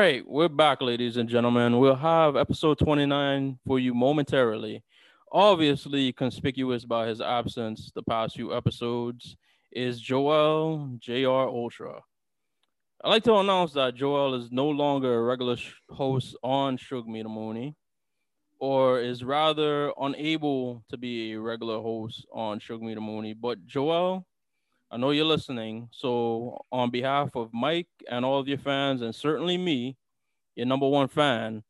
Right, we're back, ladies and gentlemen. We'll have episode 29 for you momentarily. Obviously, conspicuous by his absence the past few episodes is Joel JR Ultra. I'd like to announce that Joel is no longer a regular sh- host on Shug Me the Mooney, or is rather unable to be a regular host on Shug Me the Mooney. But Joel, I know you're listening. So, on behalf of Mike and all of your fans, and certainly me, your number one fan,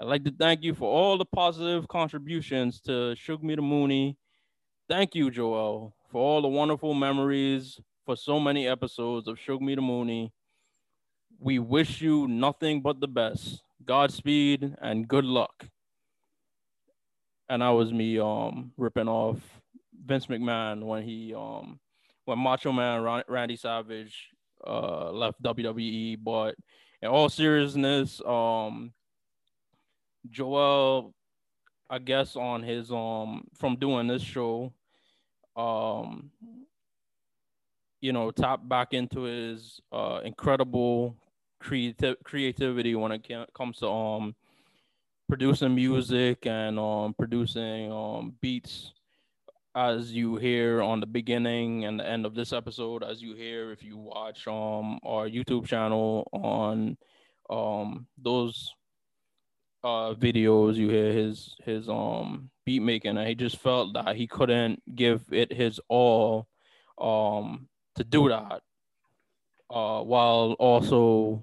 I'd like to thank you for all the positive contributions to Shug Me the Mooney. Thank you, Joel, for all the wonderful memories for so many episodes of Shug Me the Mooney. We wish you nothing but the best. Godspeed and good luck. And that was me um ripping off Vince McMahon when he um when Macho Man Ran- Randy Savage uh left WWE. But in all seriousness, um Joel, I guess on his um from doing this show, um you know, tap back into his uh incredible creative creativity when it comes to um producing music and um producing um beats as you hear on the beginning and the end of this episode as you hear if you watch um our YouTube channel on um those uh videos you hear his his um beat making and he just felt that he couldn't give it his all um to do that uh while also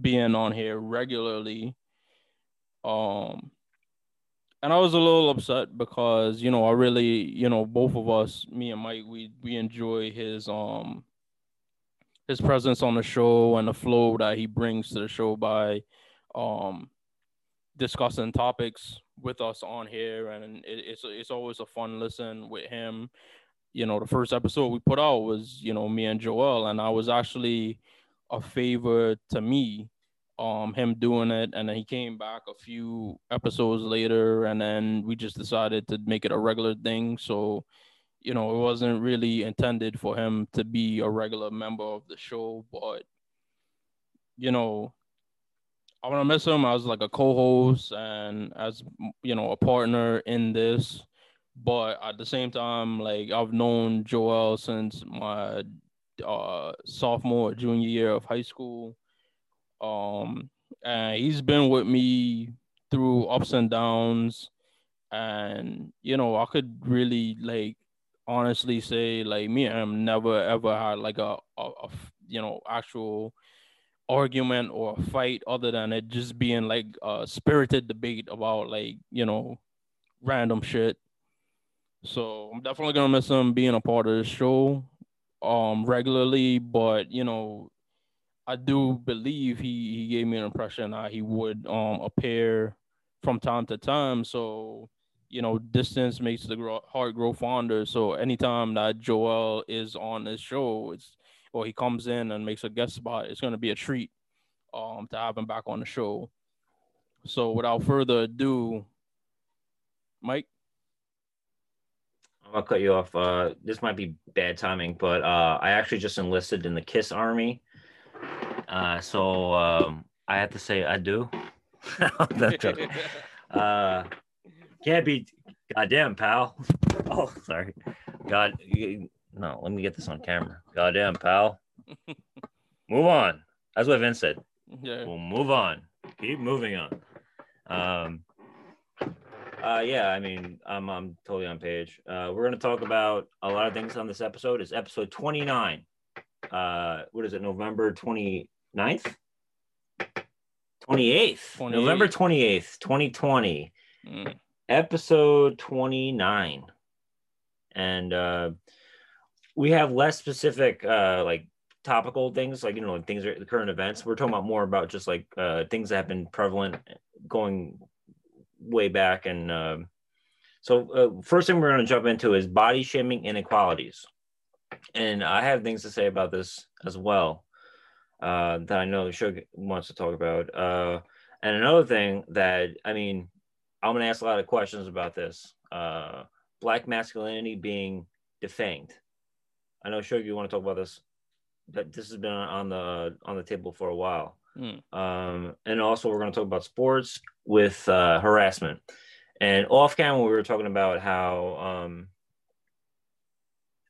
being on here regularly um and I was a little upset because you know I really you know both of us me and Mike we we enjoy his um his presence on the show and the flow that he brings to the show by um discussing topics with us on here. And it, it's it's always a fun listen with him. You know the first episode we put out was you know me and Joel. And I was actually a favor to me um him doing it and then he came back a few episodes later and then we just decided to make it a regular thing so you know it wasn't really intended for him to be a regular member of the show but you know I want to miss him as like a co-host and as you know a partner in this. But at the same time, like I've known Joel since my uh, sophomore junior year of high school. Um, and he's been with me through ups and downs. And you know, I could really like honestly say like me and him never ever had like a, a, a you know actual argument or fight other than it just being like a spirited debate about like you know random shit so i'm definitely gonna miss him being a part of the show um regularly but you know i do believe he he gave me an impression that he would um appear from time to time so you know distance makes the grow, heart grow fonder so anytime that joel is on this show it's or he comes in and makes a guest spot, it's to be a treat um, to have him back on the show. So without further ado, Mike. I'm gonna cut you off. Uh, this might be bad timing, but uh, I actually just enlisted in the Kiss Army. Uh, so um, I have to say I do. uh, can't be. Goddamn, pal. Oh, sorry. God, no, let me get this on camera. Goddamn, pal. move on. That's what Vince said. Yeah. We'll move on. Keep moving on. Um. Uh, yeah, I mean, I'm I'm totally on page. Uh, we're gonna talk about a lot of things on this episode. It's episode 29. Uh, what is it? November 29th? 28th. 28. November 28th, 2020. Mm. Episode 29. And uh we have less specific uh like topical things like you know things are the current events we're talking about more about just like uh things that have been prevalent going way back and uh, so uh, first thing we're going to jump into is body shaming inequalities and i have things to say about this as well uh that i know Shug wants to talk about uh and another thing that i mean i'm going to ask a lot of questions about this uh black masculinity being defanged I know, Shug, you want to talk about this, but this has been on the on the table for a while. Mm. Um, and also, we're going to talk about sports with uh, harassment. And off camera, we were talking about how um,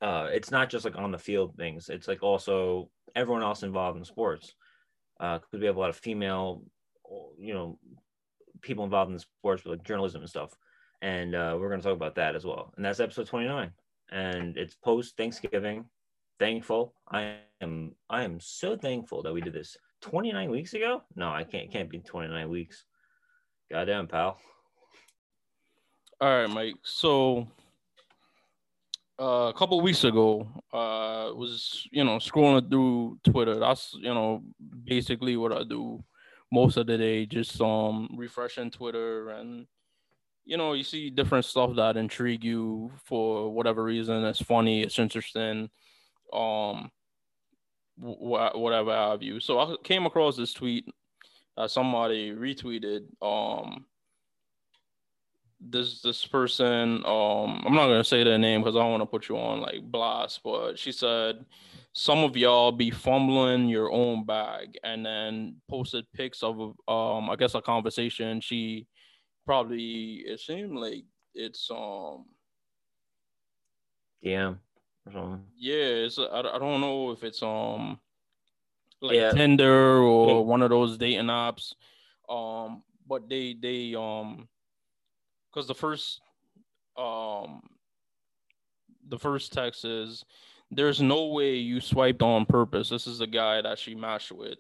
uh, it's not just like on the field things, it's like also everyone else involved in sports. Because uh, we have a lot of female, you know, people involved in sports with like journalism and stuff. And uh, we're going to talk about that as well. And that's episode 29. And it's post Thanksgiving. Thankful. I am I am so thankful that we did this 29 weeks ago? No, I can't. can't be 29 weeks. Goddamn, pal. All right, Mike. So uh, a couple weeks ago, uh, was you know scrolling through Twitter. That's you know basically what I do most of the day, just um refreshing Twitter and you know you see different stuff that intrigue you for whatever reason. It's funny, it's interesting. Um, wh- whatever have you. So I came across this tweet that somebody retweeted. Um, this this person, um, I'm not gonna say their name because I don't want to put you on like blast, but she said some of y'all be fumbling your own bag, and then posted pics of um, I guess a conversation she probably it seemed like it's um yeah yeah it's I, I don't know if it's um like yeah. Tinder or yeah. one of those dating apps. Um, but they they um, because the first um, the first text is there's no way you swiped on purpose. This is the guy that she matched with.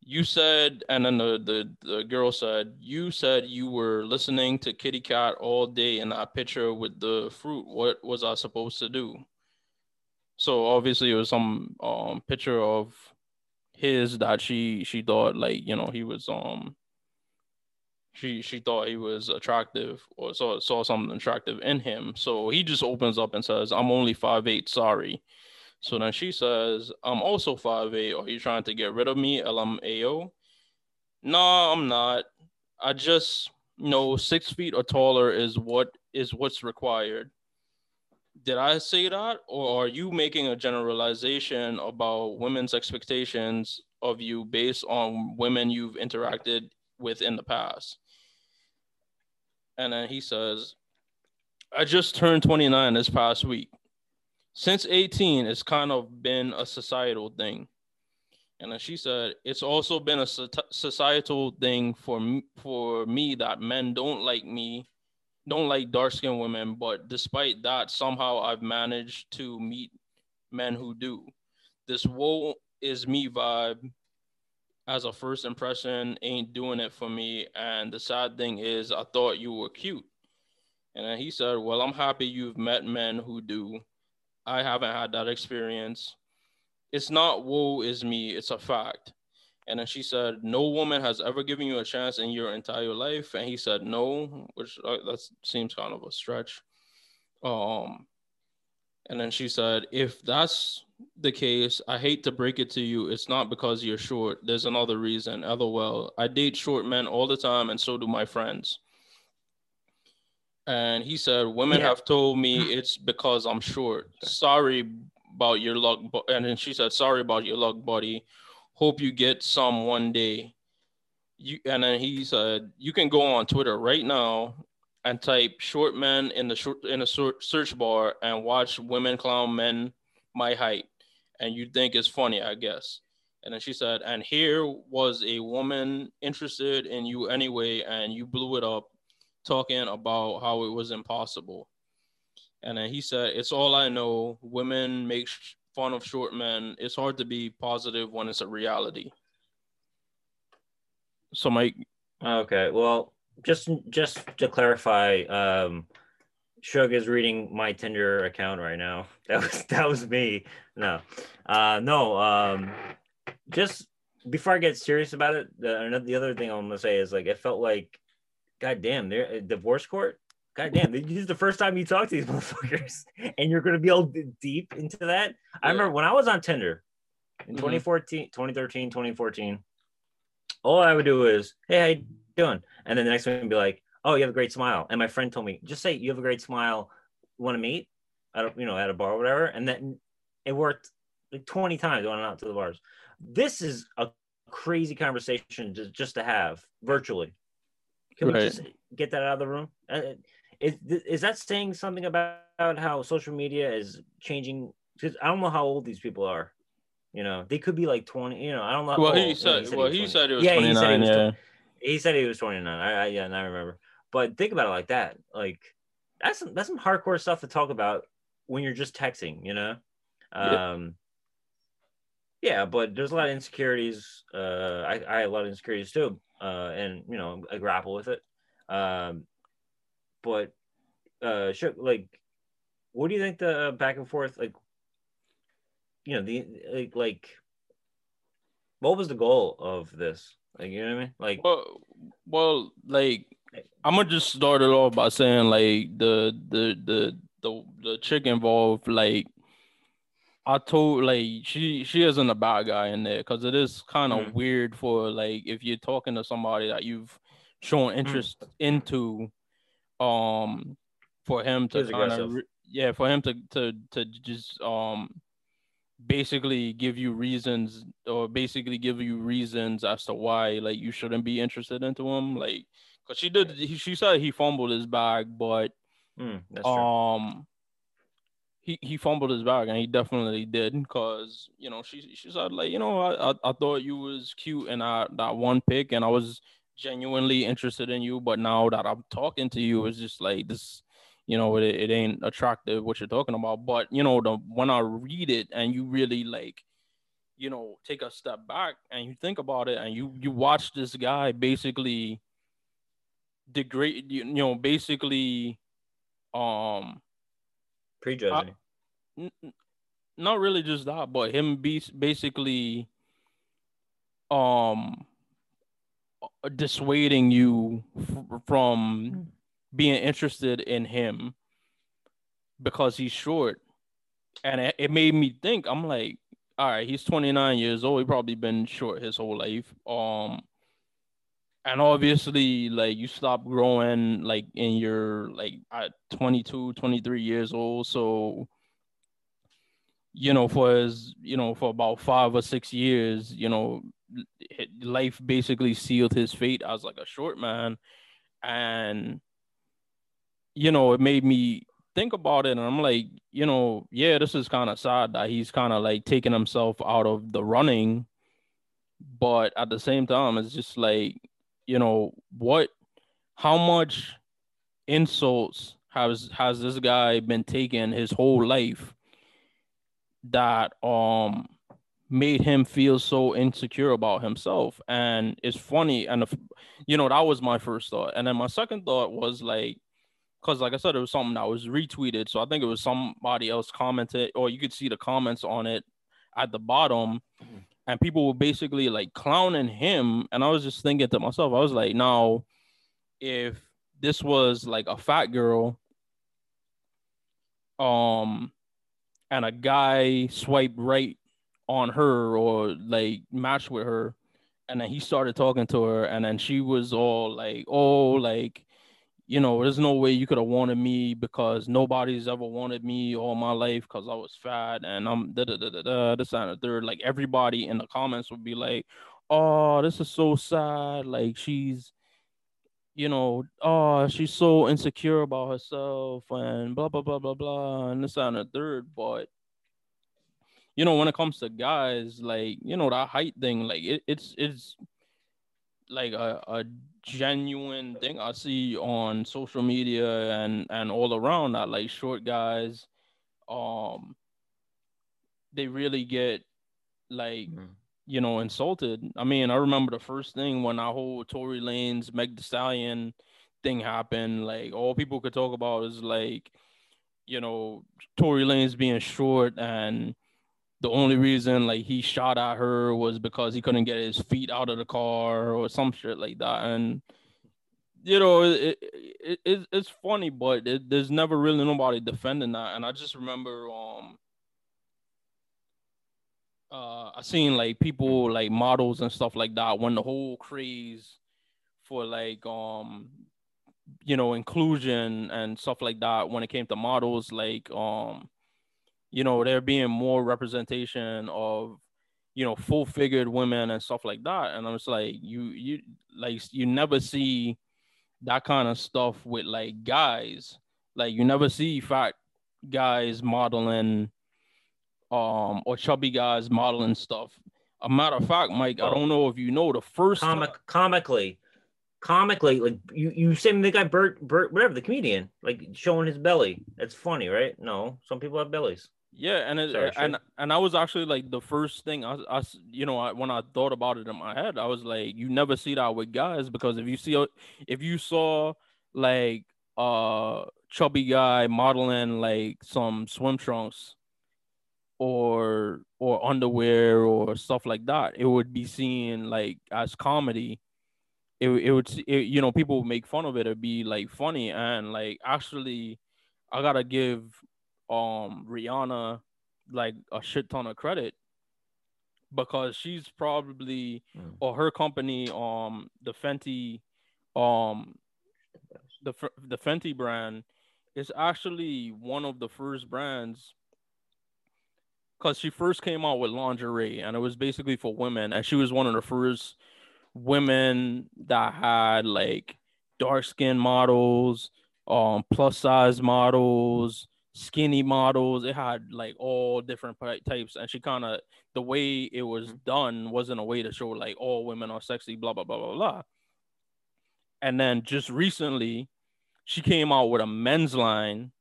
You said, and then the, the, the girl said, you said you were listening to Kitty Cat all day in that picture with the fruit. What was I supposed to do? So obviously it was some um picture of his that she she thought like you know he was um she she thought he was attractive or saw saw something attractive in him. So he just opens up and says, "I'm only five eight, sorry." So then she says, "I'm also five eight. Are you trying to get rid of me, LMAO?" No, I'm not. I just know six feet or taller is what is what's required did I say that, or are you making a generalization about women's expectations of you based on women you've interacted with in the past? And then he says, I just turned 29 this past week. Since 18, it's kind of been a societal thing. And then she said, it's also been a societal thing for me, for me that men don't like me don't like dark skinned women, but despite that, somehow I've managed to meet men who do. This woe is me vibe as a first impression ain't doing it for me. And the sad thing is, I thought you were cute. And then he said, Well, I'm happy you've met men who do. I haven't had that experience. It's not woe is me, it's a fact. And then she said, "No woman has ever given you a chance in your entire life." And he said, "No," which uh, that seems kind of a stretch. Um, and then she said, "If that's the case, I hate to break it to you. It's not because you're short. There's another reason. LOL. I date short men all the time, and so do my friends." And he said, "Women yeah. have told me it's because I'm short. Sorry about your luck." And then she said, "Sorry about your luck, buddy." hope you get some one day. You and then he said you can go on Twitter right now and type short men in the short in a search bar and watch women clown men my height and you think it's funny i guess and then she said and here was a woman interested in you anyway and you blew it up talking about how it was impossible and then he said it's all i know women make fun of short men, it's hard to be positive when it's a reality. So, Mike. Okay. Well, just just to clarify, um, Shug is reading my Tinder account right now. That was that was me. No, uh, no. Um, just before I get serious about it, the, the other thing I'm gonna say is like it felt like, god damn, they're divorce court. God damn, this is the first time you talk to these motherfuckers, and you're gonna be all deep into that. Yeah. I remember when I was on Tinder in mm-hmm. 2014, 2013, 2014. All I would do is, "Hey, doing?" And then the next one would be like, "Oh, you have a great smile." And my friend told me, "Just say you have a great smile. Want to meet? I don't, you know, at a bar or whatever." And then it worked like 20 times going out to the bars. This is a crazy conversation just, just to have virtually. Can right. we just get that out of the room? Uh, is, is that saying something about how social media is changing? Because I don't know how old these people are. You know, they could be like 20. You know, I don't know. Well, he said, he said well, he, he said it was yeah, 29. He said he was, yeah. He said he was 29. I, I, yeah, I remember. But think about it like that. Like, that's some, that's some hardcore stuff to talk about when you're just texting, you know? Um, yeah, but there's a lot of insecurities. Uh, I, I have a lot of insecurities too. Uh, and, you know, I grapple with it. Um, but, uh, sure, like, what do you think the back and forth, like, you know, the, like, like, what was the goal of this? Like, you know what I mean? Like, well, well, like, I'm gonna just start it off by saying like the the the the the chick involved like I told like she she isn't a bad guy in there because it is kind of mm. weird for like if you're talking to somebody that you've shown mm. interest mm. into, um, for him to kind of yeah for him to to to just um basically give you reasons or basically give you reasons as to why like you shouldn't be interested into him like because she did. He, she said he fumbled his bag, but mm, um, he he fumbled his bag, and he definitely did. Because you know, she she said like, you know, I, I, I thought you was cute and I that one pick, and I was genuinely interested in you, but now that I'm talking to you, it's just like this. You know, it, it ain't attractive what you're talking about. But you know, the when I read it and you really like you know take a step back and you think about it and you you watch this guy basically degrade you know basically um prejudging n- not really just that but him be basically um dissuading you f- from being interested in him because he's short. And it, it made me think i'm like all right he's 29 years old. He probably been short his whole life. Um and obviously like you stop growing like in your like at 22 23 years old. So you know for his you know for about five or six years you know life basically sealed his fate as like a short man. And you know it made me think about it and i'm like you know yeah this is kind of sad that he's kind of like taking himself out of the running but at the same time it's just like you know what how much insults has has this guy been taking his whole life that um made him feel so insecure about himself? And it's funny and if, you know that was my first thought. And then my second thought was like because like i said it was something that was retweeted so i think it was somebody else commented or you could see the comments on it at the bottom mm-hmm and people were basically like clowning him. And I was just thinking to myself, I was like, now, if this was like a fat girl, um, and a guy swiped right on her or like matched with her, and then he started talking to her, and then she was all like, oh, like you know, there's no way you could have wanted me because nobody's ever wanted me all my life because I was fat and I'm da da da da da this and the third. Like everybody in the comments would be like, "Oh, this is so sad. Like she's, you know, oh, she's so insecure about herself and blah blah blah blah blah and this and the third. But you know, when it comes to guys, like you know that height thing, like it, it's it's like a, a genuine thing I see on social media and and all around that like short guys um they really get like mm. you know insulted. I mean, I remember the first thing when our whole Tory Lanez Meg the Stallion thing happened, like all people could talk about is like you know Tory Lanez being short and the only reason like he shot at her was because he couldn't get his feet out of the car or some shit like that. And you know it, it, it it's funny but it, there's never really nobody defending that. And i just remember um uh i seen like people like models and stuff like that when the whole craze for like um you know inclusion and stuff like that when it came to models like um you know, there being more representation of, you know, full figured women and stuff like that. And I'm just like, you you like you never see that kind of stuff with like guys. Like you never see fat guys modeling um or chubby guys modeling stuff. A matter of fact, Mike, I don't know if you know the first comic time- comically, comically, like you you say the guy Bert Bert whatever the comedian like showing his belly. That's funny, right? No, some people have bellies. Yeah, and it, Sorry, and and I was actually like the first thing I, I you know I, when I thought about it in my head, I was like, you never see that with guys because if you see if you saw like uh chubby guy modeling like some swim trunks or or underwear or stuff like that, it would be seen like as comedy. It it would it, you know people would make fun of it. It'd be like funny and like actually, I gotta give um Rihanna like a shit ton of credit because she's probably mm. or her company um the Fenty um the the Fenty brand is actually one of the first brands because she first came out with lingerie and it was basically for women and she was one of the first women that had like dark skin models um plus size models skinny models. It had like all different types, and she kind of the way it was mm-hmm. done wasn't a way to show like all women are sexy, blah blah blah blah blah. And then just recently, she came out with a men's line,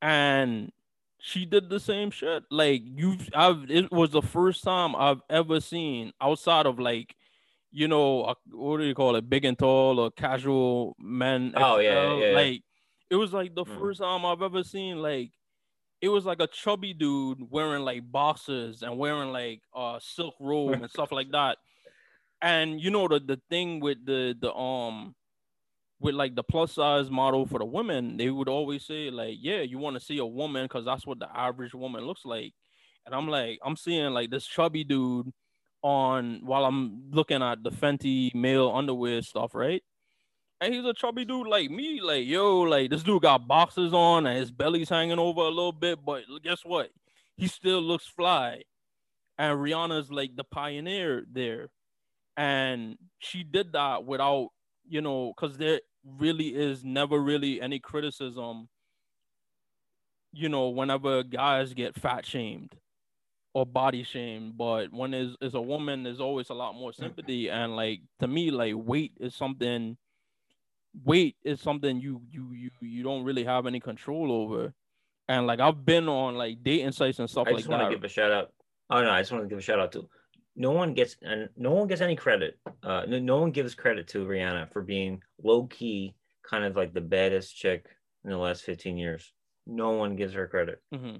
and she did the same shit. Like you, I've it was the first time I've ever seen outside of like you know, what do you call it, big and tall or casual men. Oh yeah, yeah, like it was like the mm. first time I've ever seen like it was like a chubby dude wearing like boxers and wearing like uh silk robe and stuff like that. And you know the the thing with the the um with like the plus size model for the women, they would always say like, yeah, you want to see a woman because that's what the average woman looks like. And I'm like, I'm seeing like this chubby dude on while I'm looking at the Fenty male underwear stuff, right? And he's a chubby dude like me. Like, yo, like this dude got boxes on and his belly's hanging over a little bit, but guess what? He still looks fly. And Rihanna's like the pioneer there. And she did that without, you know, because there really is never really any criticism, you know, whenever guys get fat shamed or body shamed. But when there's, there's a woman, there's always a lot more mm-hmm. sympathy. And like to me, like weight is something weight is something you you you you don't really have any control over. And like I've been on like dating sites and stuff I like that. I just want to give a shout out. Oh no, I just want to give a shout out to no one gets and no one gets any credit. Uh, no, no one gives credit to Rihanna for being low key, kind of like the baddest chick in the last 15 years. No one gives her credit. Mm-hmm.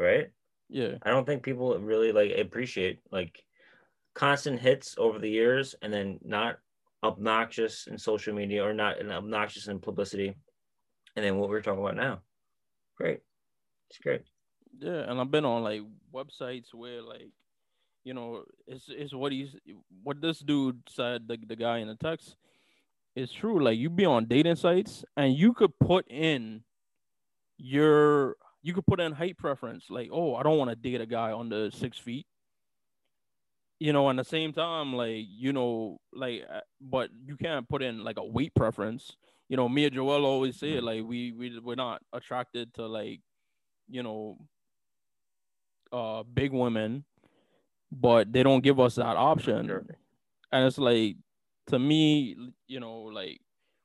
Right? Yeah. I don't think people really like appreciate like constant hits over the years and then not obnoxious in social media or not and obnoxious in publicity. And then what we're talking about now. Great. It's great. Yeah, and I've been on like websites where like, you know, it's it's what he's what this dude said, the, the guy in the text, is true. Like you be on dating sites and you could put in your you could put in height preference, like, oh, I don't want to date a guy under six feet you know, at the same time, like, you know, like, uh, but you can't put in like a weight preference. You know, me and Joel always say it, mm-hmm. like, we, we, we're not attracted to like, you know, uh, big women, but they don't give us that option. And it's like, to me, you know, like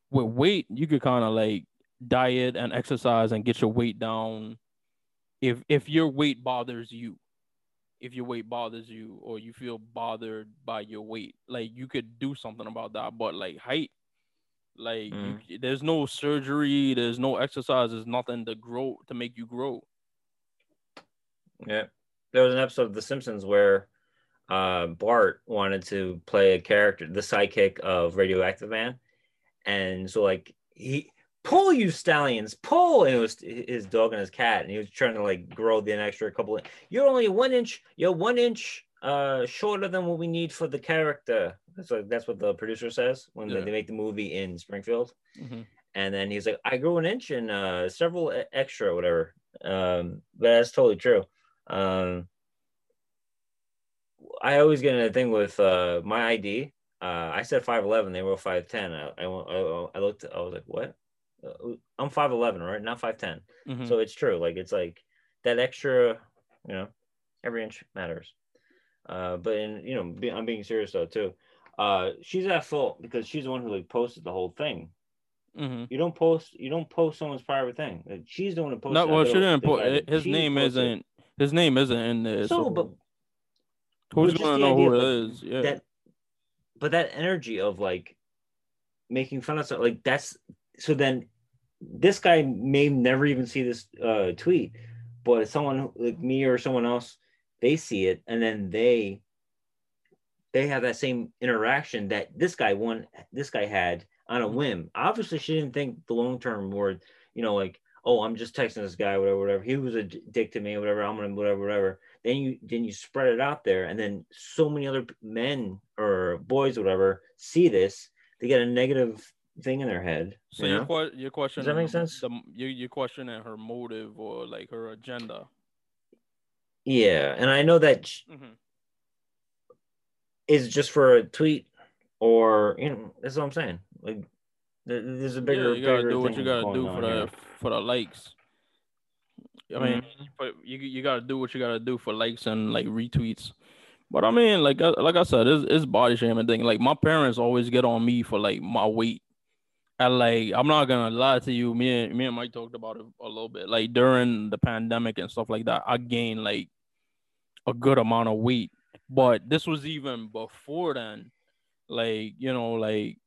with weight, you could kind of like diet and exercise and get your weight down if if your weight bothers you if your weight bothers you or you feel bothered by your weight like you could do something about that but like height like mm. you, there's no surgery there's no exercise there's nothing to grow to make you grow. Yeah. There was an episode of the simpsons where uh, bart wanted to play a character the sidekick of radioactive man. And so like he pull you stallions pull and it was his dog and his cat and he was trying to like grow the extra couple of, you're only one inch you're one inch uh shorter than what we need for the character so that's what the producer says when yeah. they make the movie in springfield mm-hmm. and then he's like i grew an inch and uh several extra whatever um but that's totally true um I always get in a thing with uh, my ID. Uh, I said five eleven. They were five ten. I, I, I looked. I was like, what? I'm five eleven, right? Not five ten. Mm-hmm. So it's true. Like it's like that extra. You know, every inch matters. Uh, but in you know, be, I'm being serious though too. Uh, she's at fault because she's the one who like posted the whole thing. Mm-hmm. You don't post. You don't post someone's private thing. Like, she's the one who posted. No, well, she didn't post. His name posted. isn't. His name isn't in there. So, so but who's gonna know who it is? Yeah. That, but that energy of like making fun of stuff, like that's so. Then this guy may never even see this uh, tweet, but someone like me or someone else, they see it, and then they they have that same interaction that this guy one this guy had on a whim. Obviously, she didn't think the long term word, you know, like, oh, I'm just texting this guy, whatever, whatever. He was a dick to me, whatever. I'm gonna whatever, whatever. Then you then you spread it out there, and then so many other men or boys, whatever, see this. They get a negative thing in their head. So you your, your question does that make sense? The, you you questioning her motive or like her agenda. Yeah, and I know that mm-hmm. is just for a tweet, or you know, that's what I'm saying. Like, there's a bigger. Yeah, you gotta do what you gotta do for the here. for the likes. I mean, mm-hmm. you you gotta do what you gotta do for likes and like retweets. But I mean, like like I said, it's, it's body shaming thing. Like my parents always get on me for like my weight. And like I'm not gonna lie to you, me and me and Mike talked about it a little bit. Like during the pandemic and stuff like that, I gained like a good amount of weight. But this was even before then. Like, you know, like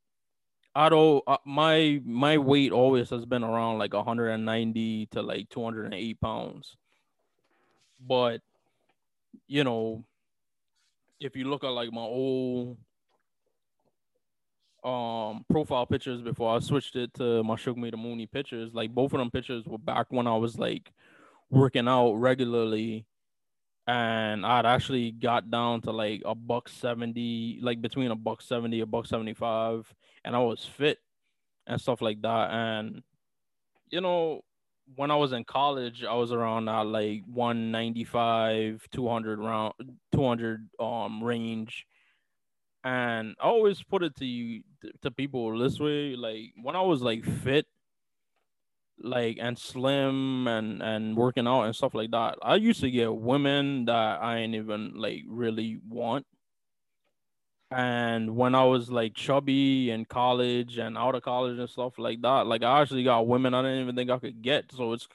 I don't uh, my my weight always has been around like 190 to like 208 pounds. But you know, if you look at like my old um profile pictures before I switched it to my Shug Me the Mooney pictures, like both of them pictures were back when I was like working out regularly and I'd actually got down to like a buck 70, like between a buck 70, a buck 75, and I was fit and stuff like that. And, you know, when I was in college, I was around that like 195, 200 round, 200 um range. And I always put it to you, to people this way, like when I was like fit, like and slim and and working out and stuff like that. I used to get women that I ain't even like really want. And when I was like chubby in college and out of college and stuff like that, like I actually got women I didn't even think I could get. So it's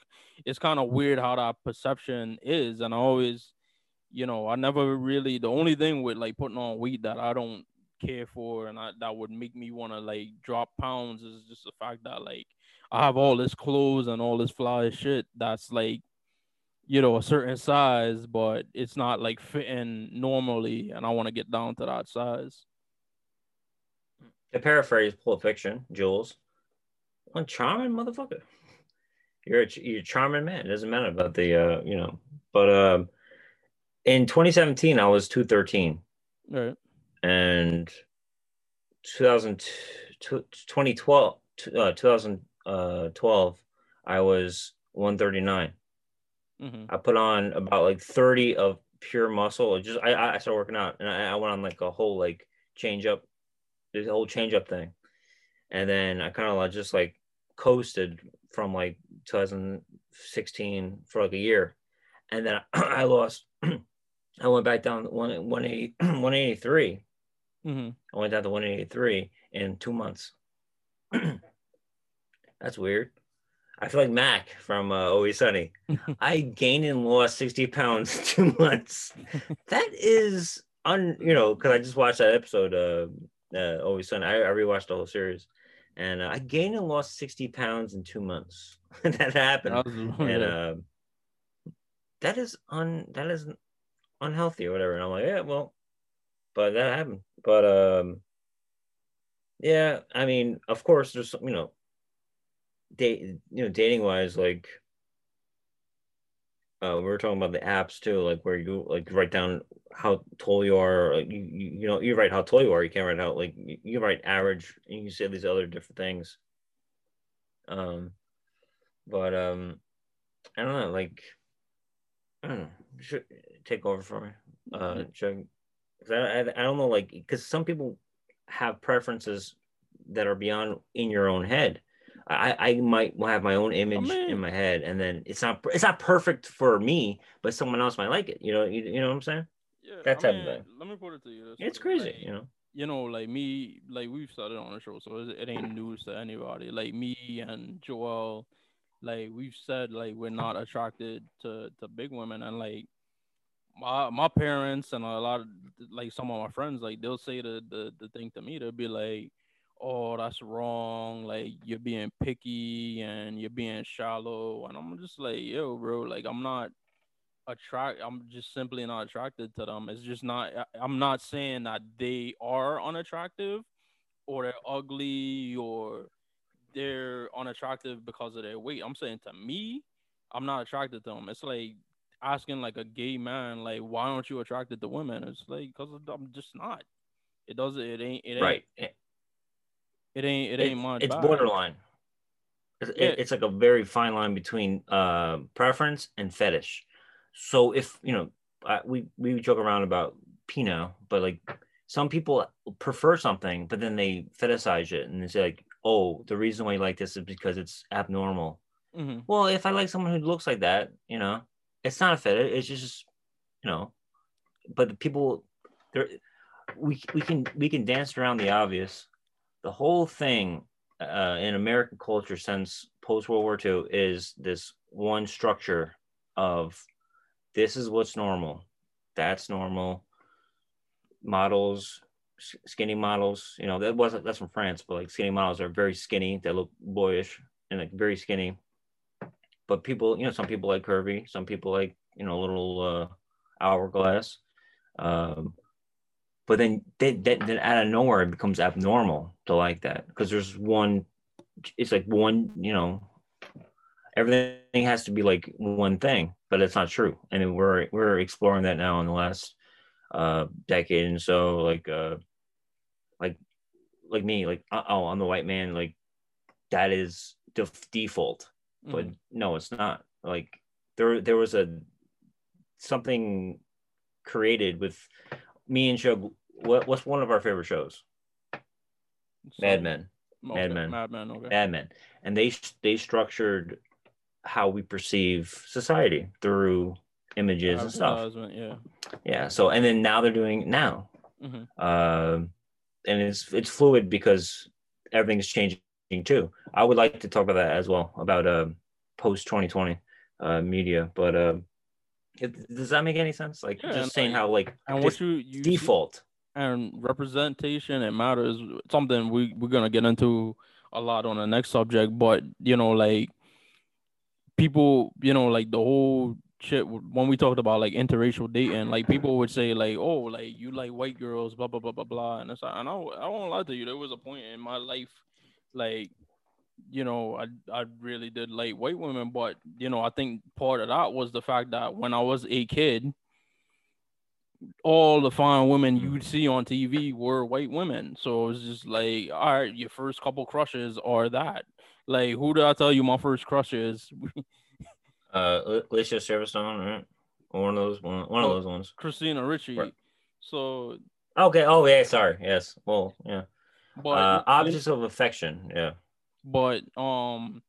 it's kind of weird how that perception is. And I always, you know, I never really the only thing with like putting on weight that I don't care for and I, that would make me want to like drop pounds is just the fact that like I have all this clothes and all this fly shit that's like, you know, a certain size, but it's not like fitting normally, and I want to get down to that size. To paraphrase Pulp Fiction, Jules, one charming motherfucker. You're a, you're a charming man. It doesn't matter about the, uh, you know, but um, in 2017, I was 213. Right. And 2000, 2012, uh, 2000, uh 12, I was 139. Mm-hmm. I put on about like 30 of pure muscle. just I I started working out and I, I went on like a whole like change up, this whole change up thing, and then I kind of like just like coasted from like 2016 for like a year, and then I, lost. I went back down to 180, 183. Mm-hmm. I went down to 183 in two months. That's weird. I feel like Mac from uh, Always Sunny. I gained and lost 60 pounds in two months. that is un, you know, because I just watched that episode, uh, uh Always Sunny. I, I rewatched the whole series, and uh, I gained and lost 60 pounds in two months. that happened, that and uh, that is un, that is unhealthy or whatever. And I'm like, yeah, well, but that happened. But um, yeah, I mean, of course, there's you know date you know dating wise like uh, we were talking about the apps too, like where you like write down how tall you are. Like you, you, you know, you write how tall you are. You can't write out like you, you write average. And you say these other different things. Um, but um, I don't know. Like, I don't know. Should take over for me. Uh, should I, I, I don't know, like, because some people have preferences that are beyond in your own head. I, I might have my own image oh, in my head, and then it's not it's not perfect for me, but someone else might like it. You know, you, you know what I'm saying? Yeah, that type mean, of thing. Let me put it to you. It's crazy, like, you know. You know, like me, like we've started on the show, so it, it ain't news to anybody. Like me and Joel, like we've said, like we're not attracted to to big women, and like my my parents and a lot of like some of my friends, like they'll say the the, the thing to me, they'll be like oh, that's wrong. Like you're being picky and you're being shallow. And I'm just like, yo, bro, like I'm not attract I'm just simply not attracted to them. It's just not I'm not saying that they are unattractive or they're ugly or they're unattractive because of their weight. I'm saying to me, I'm not attracted to them. It's like asking like a gay man, like, why aren't you attracted to women? It's like because I'm just not. It doesn't. It ain't. It ain't. Right. It ain't. It ain't it, much. It's borderline. It's, yeah. it's like a very fine line between uh, preference and fetish. So if you know, I, we we joke around about Pinot, but like some people prefer something, but then they fetishize it and they say like, "Oh, the reason why you like this is because it's abnormal." Mm-hmm. Well, if I like someone who looks like that, you know, it's not a fetish. It's just, you know, but the people, there, we we can we can dance around the obvious the whole thing uh, in American culture since post World War II is this one structure of this is what's normal, that's normal. Models, skinny models, you know that wasn't that's from France, but like skinny models are very skinny. They look boyish and like very skinny. But people, you know, some people like curvy, some people like you know a little uh, hourglass. Um, but then they, they, then out of nowhere it becomes abnormal to like that because there's one it's like one you know everything has to be like one thing but it's not true and we're we're exploring that now in the last uh decade and so like uh like like me like uh, oh i'm the white man like that is the default but mm. no it's not like there there was a something created with me and Shug what, what's one of our favorite shows? So, Mad Men. Okay. Mad Men. Mad Men. Okay. Mad Men. And they they structured how we perceive society through images and stuff. Yeah. Yeah. So and then now they're doing now. Mm-hmm. Uh, and it's it's fluid because everything's changing too. I would like to talk about that as well about uh, post 2020 uh, media, but uh, it, does that make any sense? Like yeah, just saying how like and what you, you default and representation it matters something we, we're gonna get into a lot on the next subject but you know like people you know like the whole shit when we talked about like interracial dating like people would say like oh like you like white girls blah blah blah blah blah and it's like and I, I won't lie to you there was a point in my life like you know I, I really did like white women but you know I think part of that was the fact that when I was a kid all the fine women you would see on TV were white women. So it was just like, all right, your first couple crushes are that. Like, who did I tell you my first crush is? uh, Alicia Silverstone, right? one of those one, one of oh, those ones. Christina Ricci. Right. So. Okay. Oh yeah. Sorry. Yes. Well. Yeah. But uh, objects of affection. Yeah. But um,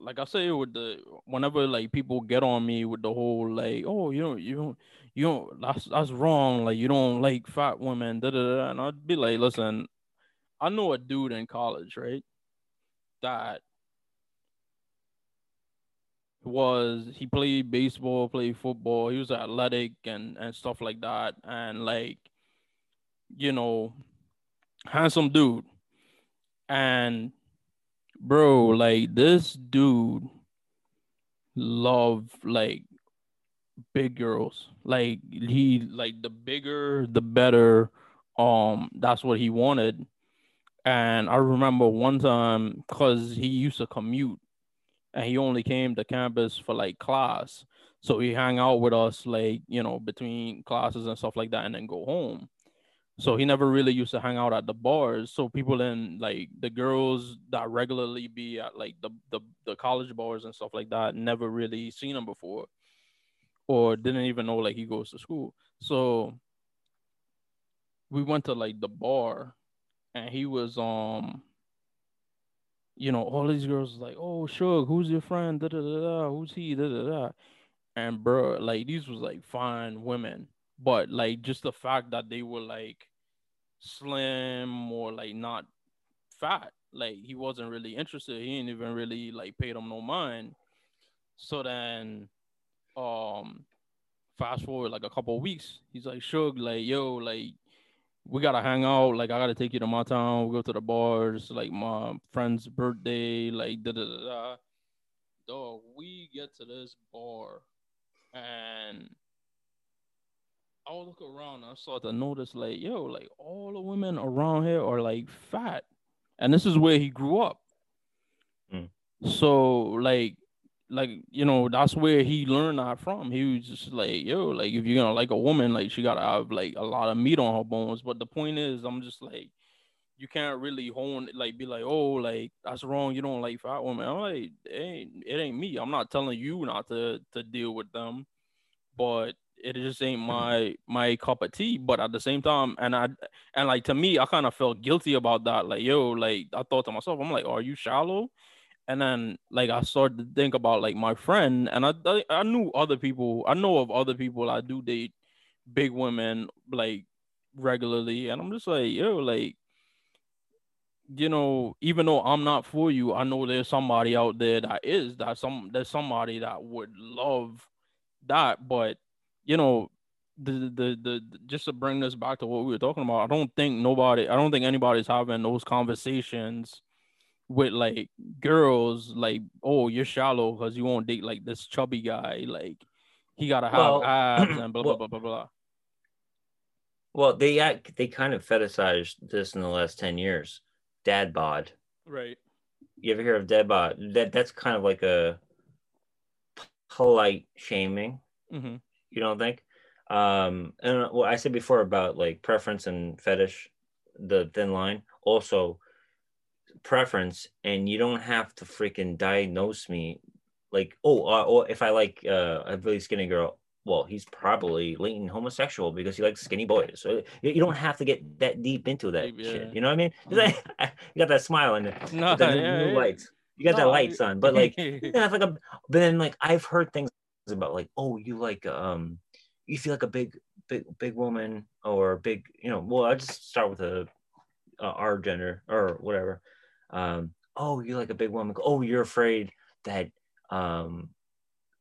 like I say with the whenever like people get on me with the whole like, oh, you don't you don't you don't that's that's wrong. Like you don't like fat women, da da da. And I'd be like, listen, I know a dude in college, right? That was he played baseball, played football, he was athletic and and stuff like that. And like, you know, handsome dude. And bro, like this dude love like big girls. Like he like the bigger the better. Um, that's what he wanted. And I remember one time because he used to commute and he only came to campus for like class. So he hang out with us like, you know, between classes and stuff like that and then go home. So he never really used to hang out at the bars. So people in like the girls that regularly be at like the the, the college bars and stuff like that never really seen him before or didn't even know like he goes to school. So we went to like the bar, and he was um. You know, all these girls was like, "Oh, Shug, who's your friend? Da da da da. Who's he? Da da da." And bro, like these was like fine women, but like just the fact that they were like slim or like not fat, like he wasn't really interested. He didn't even really like paid him no mind. So then, um, fast forward like a couple weeks, he's like, Shug, like, yo, like, we gotta hang out. Like, I gotta take you to my town. We go to the bars. Like, my friend's birthday. Like, da da da da. Dog, we get to this bar, and I look around. And I start to notice, like, yo, like all the women around here are like fat, and this is where he grew up. Mm. So, like, like you know that's where he learned that from he was just like yo like if you're gonna like a woman like she gotta have like a lot of meat on her bones but the point is i'm just like you can't really hone like be like oh like that's wrong you don't like fat women i'm like it ain't, it ain't me i'm not telling you not to to deal with them but it just ain't my my cup of tea but at the same time and i and like to me i kind of felt guilty about that like yo like i thought to myself i'm like are you shallow and then like I started to think about like my friend, and I I knew other people. I know of other people I do date big women like regularly, and I'm just like yo, like you know, even though I'm not for you, I know there's somebody out there that is that some there's somebody that would love that, but you know. The, the the just to bring this back to what we were talking about, I don't think nobody, I don't think anybody's having those conversations with like girls like oh you're shallow because you won't date like this chubby guy like he gotta have well, abs and blah, well, blah blah blah blah. Well they act they kind of fetishized this in the last 10 years. Dad bod. Right. You ever hear of dad bod? That that's kind of like a polite shaming. Mm-hmm. You don't think um and what i said before about like preference and fetish the thin line also preference and you don't have to freaking diagnose me like oh uh, or if i like uh, a really skinny girl well he's probably latent homosexual because he likes skinny boys so you don't have to get that deep into that yeah. shit you know what i mean mm-hmm. you got that smile and no, the yeah, new yeah. lights you got no, that lights on but like yeah, like a, but then like i've heard things about like oh you like um you feel like a big big big woman or big you know well i just start with a uh, our gender or whatever um, oh, you're like a big woman. Oh, you're afraid that um,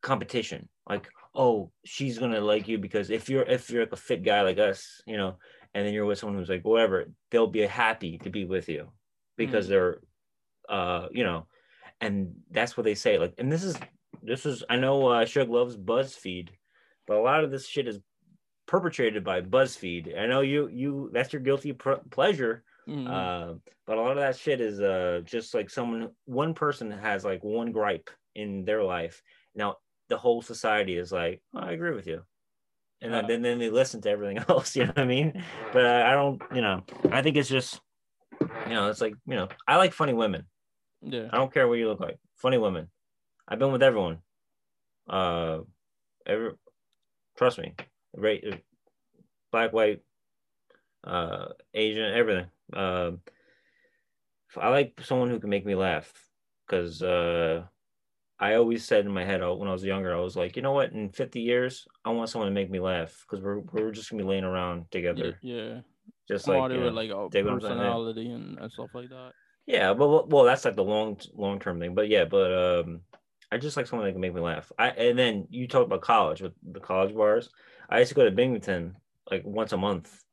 competition. Like, oh, she's gonna like you because if you're if you're like a fit guy like us, you know, and then you're with someone who's like whatever, they'll be happy to be with you because mm. they're, uh, you know, and that's what they say. Like, and this is this is I know uh, Shug loves BuzzFeed, but a lot of this shit is perpetrated by BuzzFeed. I know you you that's your guilty pr- pleasure Mm-hmm. Uh, but a lot of that shit is uh, just like someone, one person has like one gripe in their life. Now the whole society is like, oh, I agree with you. And yeah. then, then they listen to everything else, you know what I mean? But I don't, you know, I think it's just, you know, it's like, you know, I like funny women. Yeah. I don't care what you look like. Funny women. I've been with everyone. Uh, every, trust me, right? Black, white, uh, Asian, everything. Uh, I like someone who can make me laugh because uh, I always said in my head uh, when I was younger, I was like, you know what? In 50 years, I want someone to make me laugh because we're, we're just gonna be laying around together. Yeah. yeah. Just like, you know, like a personality and, and stuff like that. Yeah, but well, that's like the long long term thing. But yeah, but um, I just like someone that can make me laugh. I and then you talk about college with the college bars. I used to go to Binghamton like once a month.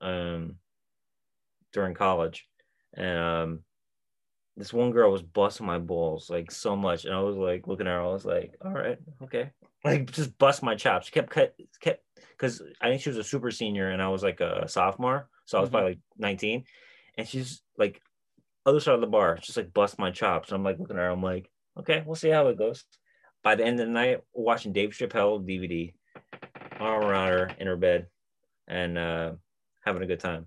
Um, during college, and um, this one girl was busting my balls like so much, and I was like looking at her, I was like, all right, okay, like just bust my chops. She kept cut, kept because I think she was a super senior, and I was like a sophomore, so I was mm-hmm. probably like 19, and she's like other side of the bar, just like bust my chops. And I'm like looking at her, I'm like, okay, we'll see how it goes. By the end of the night, watching Dave Chappelle DVD, arm around her in her bed, and uh, having a good time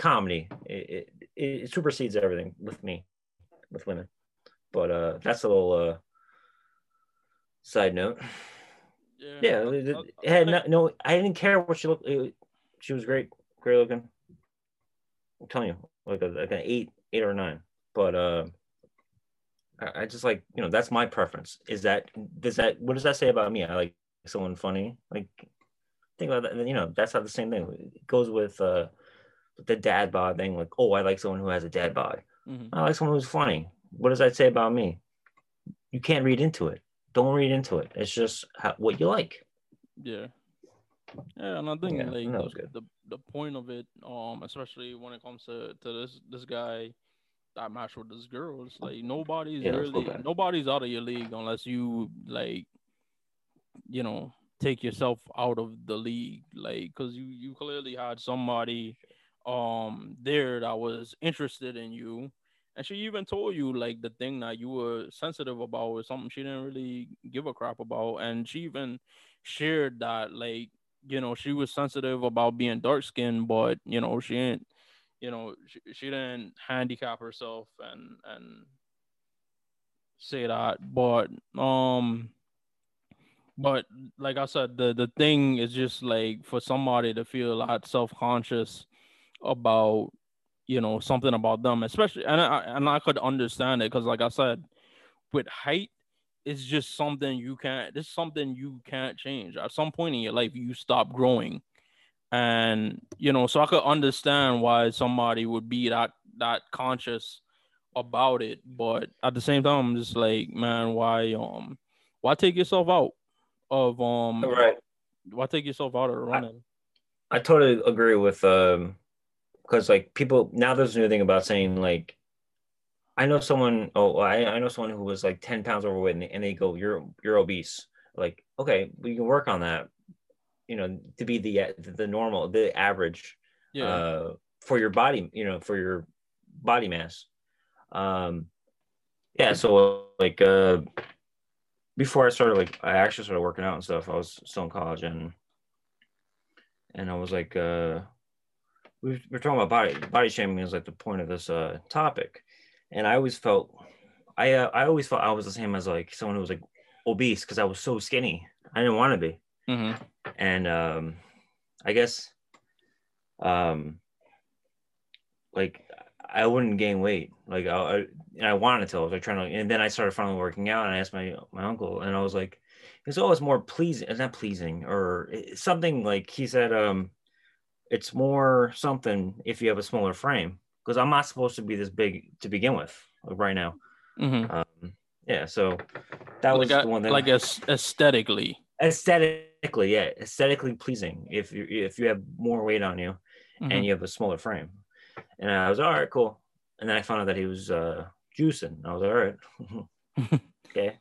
comedy. It, it, it, supersedes everything with me, with women. But uh, that's a little uh, side note. Yeah, yeah it, it had no, no, I didn't care what she looked. It, she was great. great looking. I'm telling you, like a like an eight, eight or nine. But uh, I, just like you know that's my preference. Is that does that what does that say about me? I like someone funny. Like think about that. You know that's not the same thing. It goes with uh the dad bod thing. Like oh, I like someone who has a dad bod. Mm-hmm. I like someone who's funny. What does that say about me? You can't read into it. Don't read into it. It's just how, what you like. Yeah. Yeah, and I think yeah, like the, the, the point of it, um, especially when it comes to, to this this guy that match with this girl, it's like nobody's yeah, really nobody's out of your league unless you like, you know, take yourself out of the league, like, cause you you clearly had somebody, um, there that was interested in you, and she even told you like the thing that you were sensitive about was something she didn't really give a crap about, and she even shared that like you know, she was sensitive about being dark skinned, but you know, she didn't, you know, she, she didn't handicap herself and and say that. But um but like I said, the the thing is just like for somebody to feel a lot self conscious about you know something about them, especially and I and I could understand it because like I said, with height, it's just something you can't it's something you can't change at some point in your life you stop growing and you know so i could understand why somebody would be that that conscious about it but at the same time i'm just like man why um why take yourself out of um right why take yourself out of running I, I totally agree with um because like people now there's a new thing about saying like I know someone. Oh, I, I know someone who was like ten pounds overweight, and they, and they go, "You're you're obese." Like, okay, we can work on that. You know, to be the the normal, the average, yeah. uh, for your body. You know, for your body mass. Um, yeah. So like, uh, before I started, like, I actually started working out and stuff. I was still in college, and and I was like, uh, we we're talking about body body shaming is like the point of this uh topic and I always felt I uh, I always felt I was the same as like someone who was like obese because I was so skinny. I didn't want to be, mm-hmm. and um, I guess um, like I wouldn't gain weight. Like I, I, and I wanted to. I was like trying to, and then I started finally working out. And I asked my my uncle, and I was like, "It's always more pleasing. It's not pleasing, or something like he said. Um, it's more something if you have a smaller frame." because I'm not supposed to be this big to begin with right now. Mm-hmm. Um, yeah, so that was like the one that like aesthetically, aesthetically, yeah, aesthetically pleasing. If you if you have more weight on you mm-hmm. and you have a smaller frame, and I was all right, cool. And then I found out that he was uh, juicing. I was all right. okay,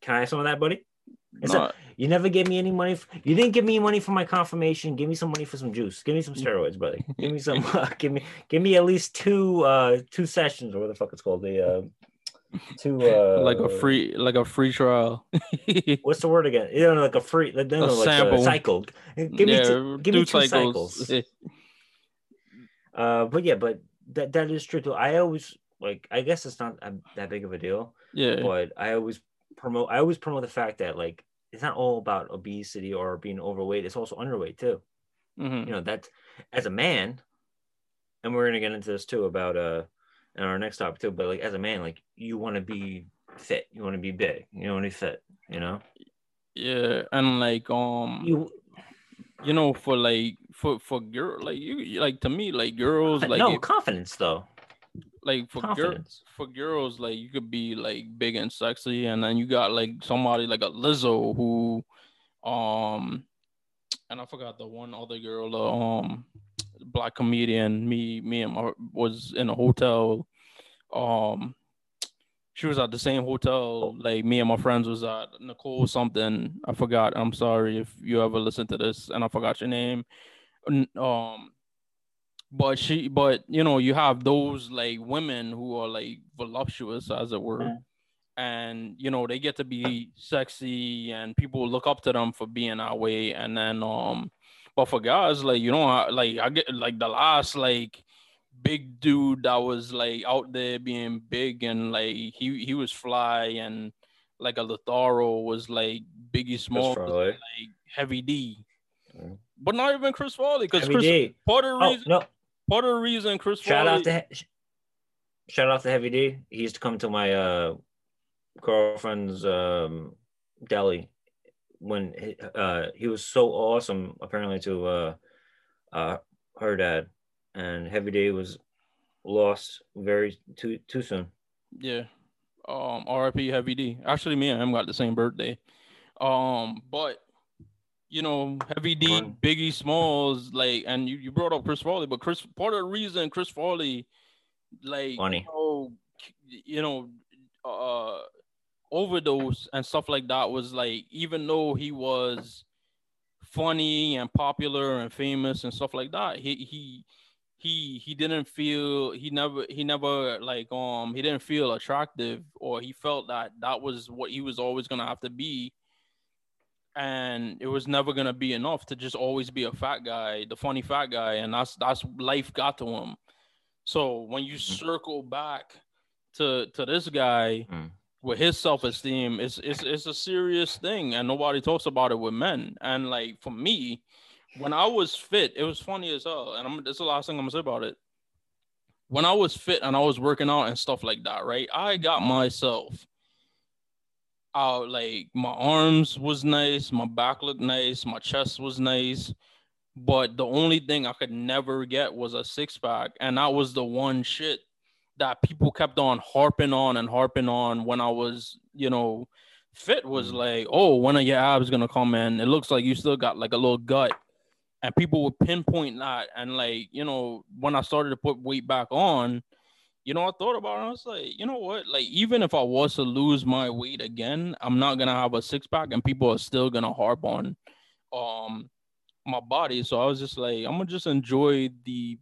can I have some of that, buddy? No. you never gave me any money. For, you didn't give me money for my confirmation. Give me some money for some juice. Give me some steroids, buddy. Give me some. Uh, give me. Give me at least two. Uh, two sessions or what the fuck it's called. The uh, two. Uh, like a free, like a free trial. what's the word again? You know, like a free. No, no, like sample. a cycle. Give me. Yeah, two, give me two cycles. cycles. uh, but yeah, but that that is true too. I always like. I guess it's not that big of a deal. Yeah. But I always promote I always promote the fact that like it's not all about obesity or being overweight, it's also underweight too. Mm-hmm. You know, that as a man, and we're gonna get into this too about uh in our next topic too, but like as a man, like you want to be fit, you want to be big, you want to be fit, you know? Yeah, and like um you you know, for like for for girl like you like to me, like girls like no confidence though like for girls for girls like you could be like big and sexy and then you got like somebody like a Lizzo who um and I forgot the one other girl um black comedian me me and my was in a hotel um she was at the same hotel like me and my friends was at Nicole something. I forgot. I'm sorry if you ever listen to this and I forgot your name. Um but she but you know you have those like women who are like voluptuous as it were. And you know they get to be sexy and people look up to them for being that way. And then um but for guys like you know like i get like the last like big dude that was like out there being big and like he he was fly and like a Lothario was like Biggie Small like Heavy D. but not even Chris Farley because Chris part of the oh, reason no. part of the reason Chris shout Farley, out to shout out to Heavy D. He used to come to my uh girlfriend's um deli when he, uh he was so awesome apparently to uh uh her dad and Heavy D was lost very too too soon. Yeah. Um RIP Heavy D. Actually me and him got the same birthday. Um but you know, Heavy D, Biggie Smalls, like, and you, you brought up Chris Farley, but Chris part of the reason Chris Farley, like, Funny. you know, you know, uh, overdose and stuff like that was like, even though he was funny and popular and famous and stuff like that, he he he he didn't feel he never he never like um he didn't feel attractive or he felt that that was what he was always gonna have to be and it was never gonna be enough to just always be a fat guy, the funny fat guy, and that's that's life got to him. So when you mm-hmm. circle back to to this guy mm. With his self esteem, it's it's it's a serious thing, and nobody talks about it with men. And like for me, when I was fit, it was funny as hell, and I'm that's the last thing I'm gonna say about it. When I was fit and I was working out and stuff like that, right? I got myself out like my arms was nice, my back looked nice, my chest was nice. But the only thing I could never get was a six pack. And that was the one shit that people kept on harping on and harping on when I was, you know, fit was mm. like, oh, when are your abs gonna come in? It looks like you still got like a little gut. And people would pinpoint that. And like, you know, when I started to put weight back on, you know, I thought about it. I was like, you know what? Like, even if I was to lose my weight again, I'm not gonna have a six pack, and people are still gonna harp on, um, my body. So I was just like, I'm gonna just enjoy the,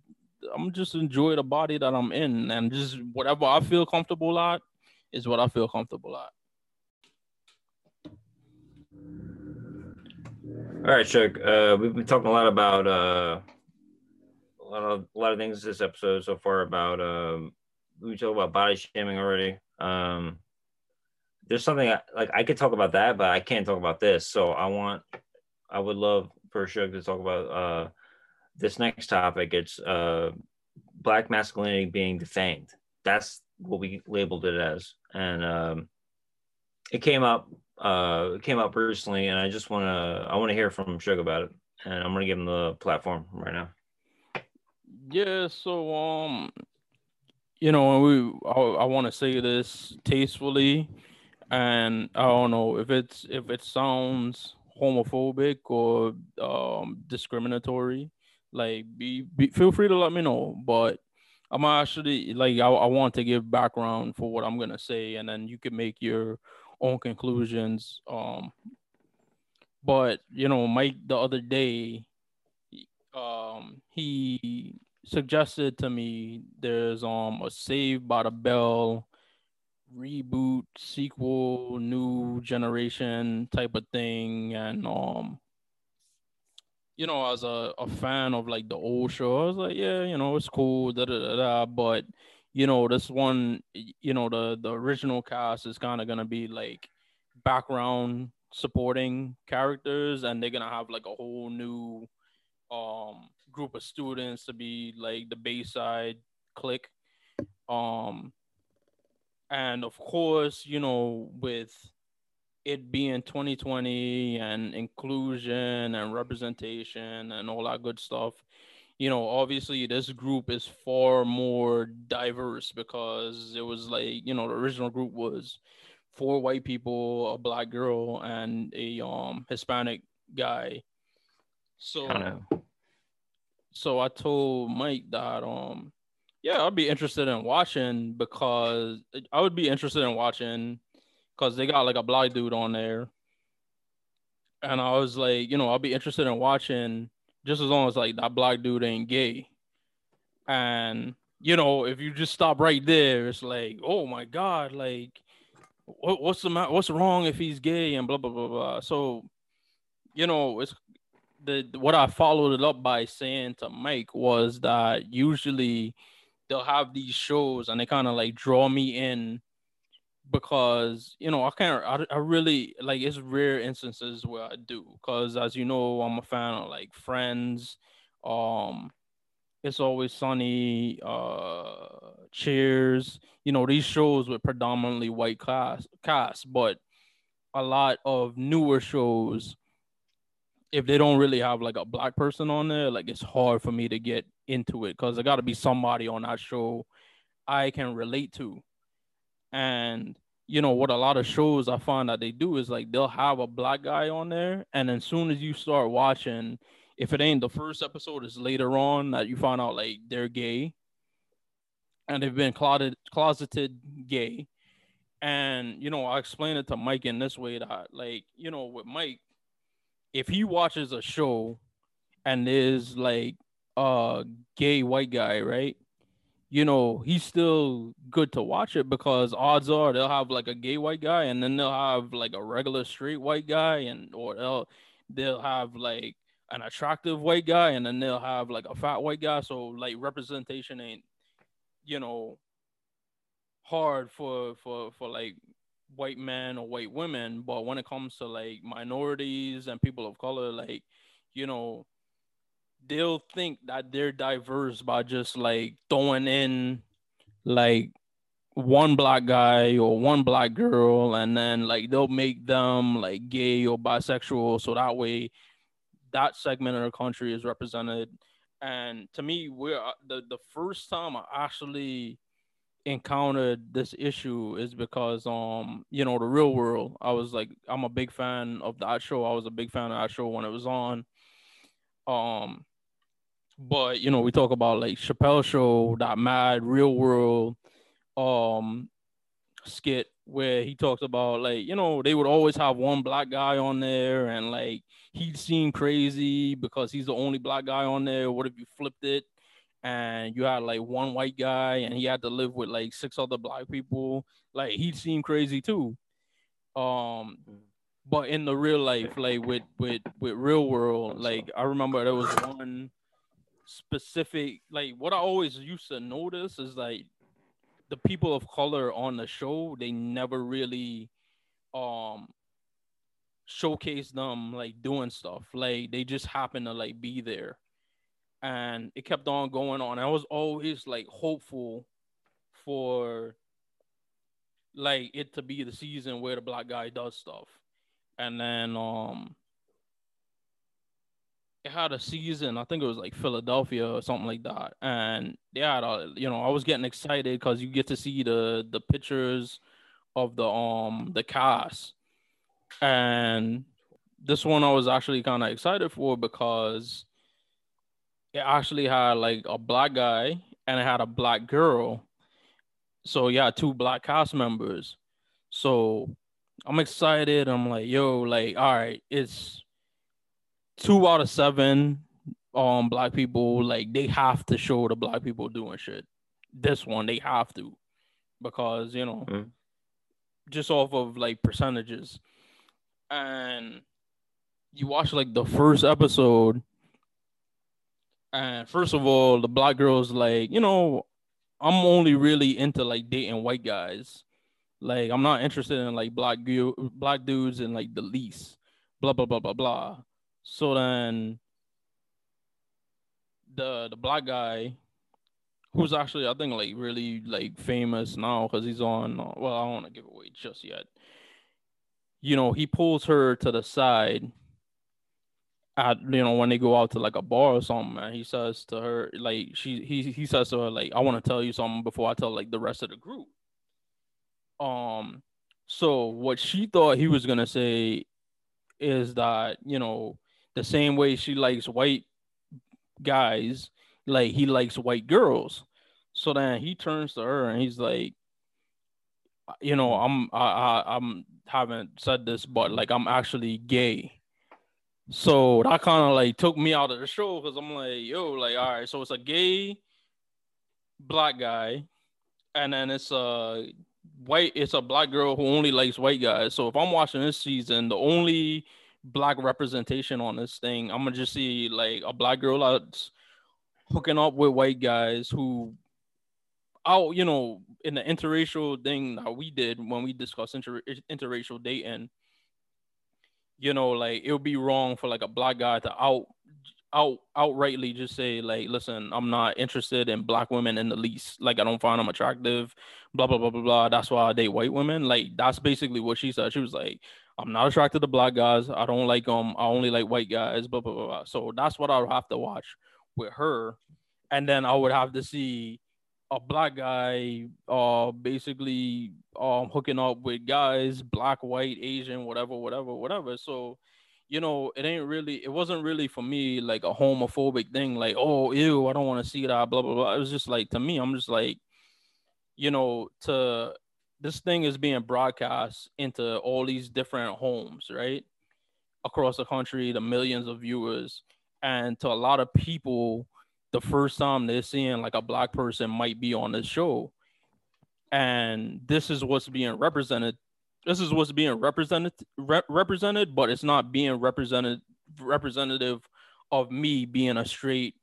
I'm just enjoy the body that I'm in, and just whatever I feel comfortable at is what I feel comfortable at. All right, Chuck. Uh, we've been talking a lot about uh, a lot of a lot of things this episode so far about um, we talked about body shaming already. Um, there's something I, like I could talk about that, but I can't talk about this. So I want, I would love for Shug to talk about uh, this next topic. It's uh, black masculinity being defamed. That's what we labeled it as, and um, it came up. Uh, it came up recently, and I just want to. I want to hear from Shug about it, and I'm gonna give him the platform right now. Yeah. So um, you know, we I, I want to say this tastefully, and I don't know if it's if it sounds homophobic or um, discriminatory. Like, be, be feel free to let me know. But I'm actually like I, I want to give background for what I'm gonna say, and then you can make your own conclusions. Um, but you know, Mike the other day, um, he suggested to me there's um a Saved by the Bell reboot sequel new generation type of thing and um you know as a, a fan of like the old show i was like yeah you know it's cool da, da, da, da. but you know this one you know the the original cast is kind of gonna be like background supporting characters and they're gonna have like a whole new um group of students to be like the Bayside clique. Um, and of course, you know, with it being 2020 and inclusion and representation and all that good stuff, you know, obviously this group is far more diverse because it was like, you know, the original group was four white people, a black girl, and a um Hispanic guy. So so I told Mike that um yeah, I'd be interested in watching because I would be interested in watching because they got like a black dude on there. And I was like, you know, I'll be interested in watching just as long as like that black dude ain't gay. And you know, if you just stop right there, it's like, oh my god, like, what, what's the what's wrong if he's gay and blah blah blah blah. So, you know, it's the what I followed it up by saying to Mike was that usually they'll have these shows and they kind of like draw me in because you know I can't I, I really like it's rare instances where I do because as you know I'm a fan of like Friends, um, It's Always Sunny, uh, Cheers. You know these shows with predominantly white cast cast, but a lot of newer shows if they don't really have like a black person on there, like it's hard for me to get into it because there got to be somebody on that show I can relate to. And you know what a lot of shows I find that they do is like they'll have a black guy on there, and as soon as you start watching, if it ain't the first episode, is later on that you find out like they're gay, and they've been closeted closeted gay. And you know, I explained it to Mike in this way that like you know with Mike, if he watches a show and there's like a gay white guy, right? You know, he's still good to watch it because odds are they'll have like a gay white guy and then they'll have like a regular straight white guy and or they'll they'll have like an attractive white guy and then they'll have like a fat white guy. So like representation ain't, you know, hard for for for like white men or white women, but when it comes to like minorities and people of color, like, you know, they'll think that they're diverse by just like throwing in like one black guy or one black girl and then like they'll make them like gay or bisexual. So that way that segment of the country is represented. And to me we're uh, the the first time i actually encountered this issue is because um you know the real world. I was like i'm a big fan of that show. I was a big fan of that show when it was on. Um but you know we talk about like chappelle show that mad real world um skit where he talks about like you know they would always have one black guy on there and like he'd seem crazy because he's the only black guy on there. What if you flipped it and you had like one white guy and he had to live with like six other black people? Like he'd seem crazy too. Um but in the real life like with with with real world like i remember there was one specific like what i always used to notice is like the people of color on the show they never really um showcase them like doing stuff like they just happen to like be there and it kept on going on. I was always like hopeful for like it to be the season where the black guy does stuff. And then um it had a season, I think it was like Philadelphia or something like that. And they had a, you know, I was getting excited because you get to see the the pictures of the um the cast. And this one I was actually kind of excited for because it actually had like a black guy and it had a black girl. So yeah, two black cast members. So I'm excited. I'm like, yo, like, all right, it's two out of seven um black people. Like they have to show the black people doing shit. This one they have to because you know mm. just off of like percentages. And you watch like the first episode and first of all, the black girl's like, you know, I'm only really into like dating white guys. Like, I'm not interested in like black black dudes and like the least. Blah blah blah blah blah. So then the the black guy who's actually I think like really like famous now because he's on uh, well I don't want to give away just yet. You know, he pulls her to the side at you know when they go out to like a bar or something, man, he says to her like she he he says to her like I want to tell you something before I tell like the rest of the group. Um, so what she thought he was gonna say is that you know the same way she likes white guys, like he likes white girls. So then he turns to her and he's like, you know, I'm I, I I'm haven't said this, but like I'm actually gay so that kind of like took me out of the show because I'm like, yo, like, all right, so it's a gay black guy, and then it's a white, it's a black girl who only likes white guys. So if I'm watching this season, the only black representation on this thing, I'm gonna just see like a black girl that's hooking up with white guys who oh, you know, in the interracial thing that we did when we discussed inter- interracial dating, you know, like it would be wrong for like a black guy to out out outrightly just say like listen i'm not interested in black women in the least. Like i don't find them attractive blah blah blah blah blah. That's why i date white women. Like that's basically what she said. She was like i'm not attracted to black guys i don't like them i only like white guys blah blah blah, blah. so that's what i would have to watch with her and then i would have to see a black guy uh basically um hooking up with guys black white asian whatever whatever whatever so you know, it ain't really, it wasn't really for me like a homophobic thing, like, oh, ew, I don't want to see that, blah, blah, blah. It was just like, to me, I'm just like, you know, to this thing is being broadcast into all these different homes, right? Across the country, the millions of viewers. And to a lot of people, the first time they're seeing like a black person might be on this show. And this is what's being represented this is what's being represented re- represented, but it's not being represented representative of me being a straight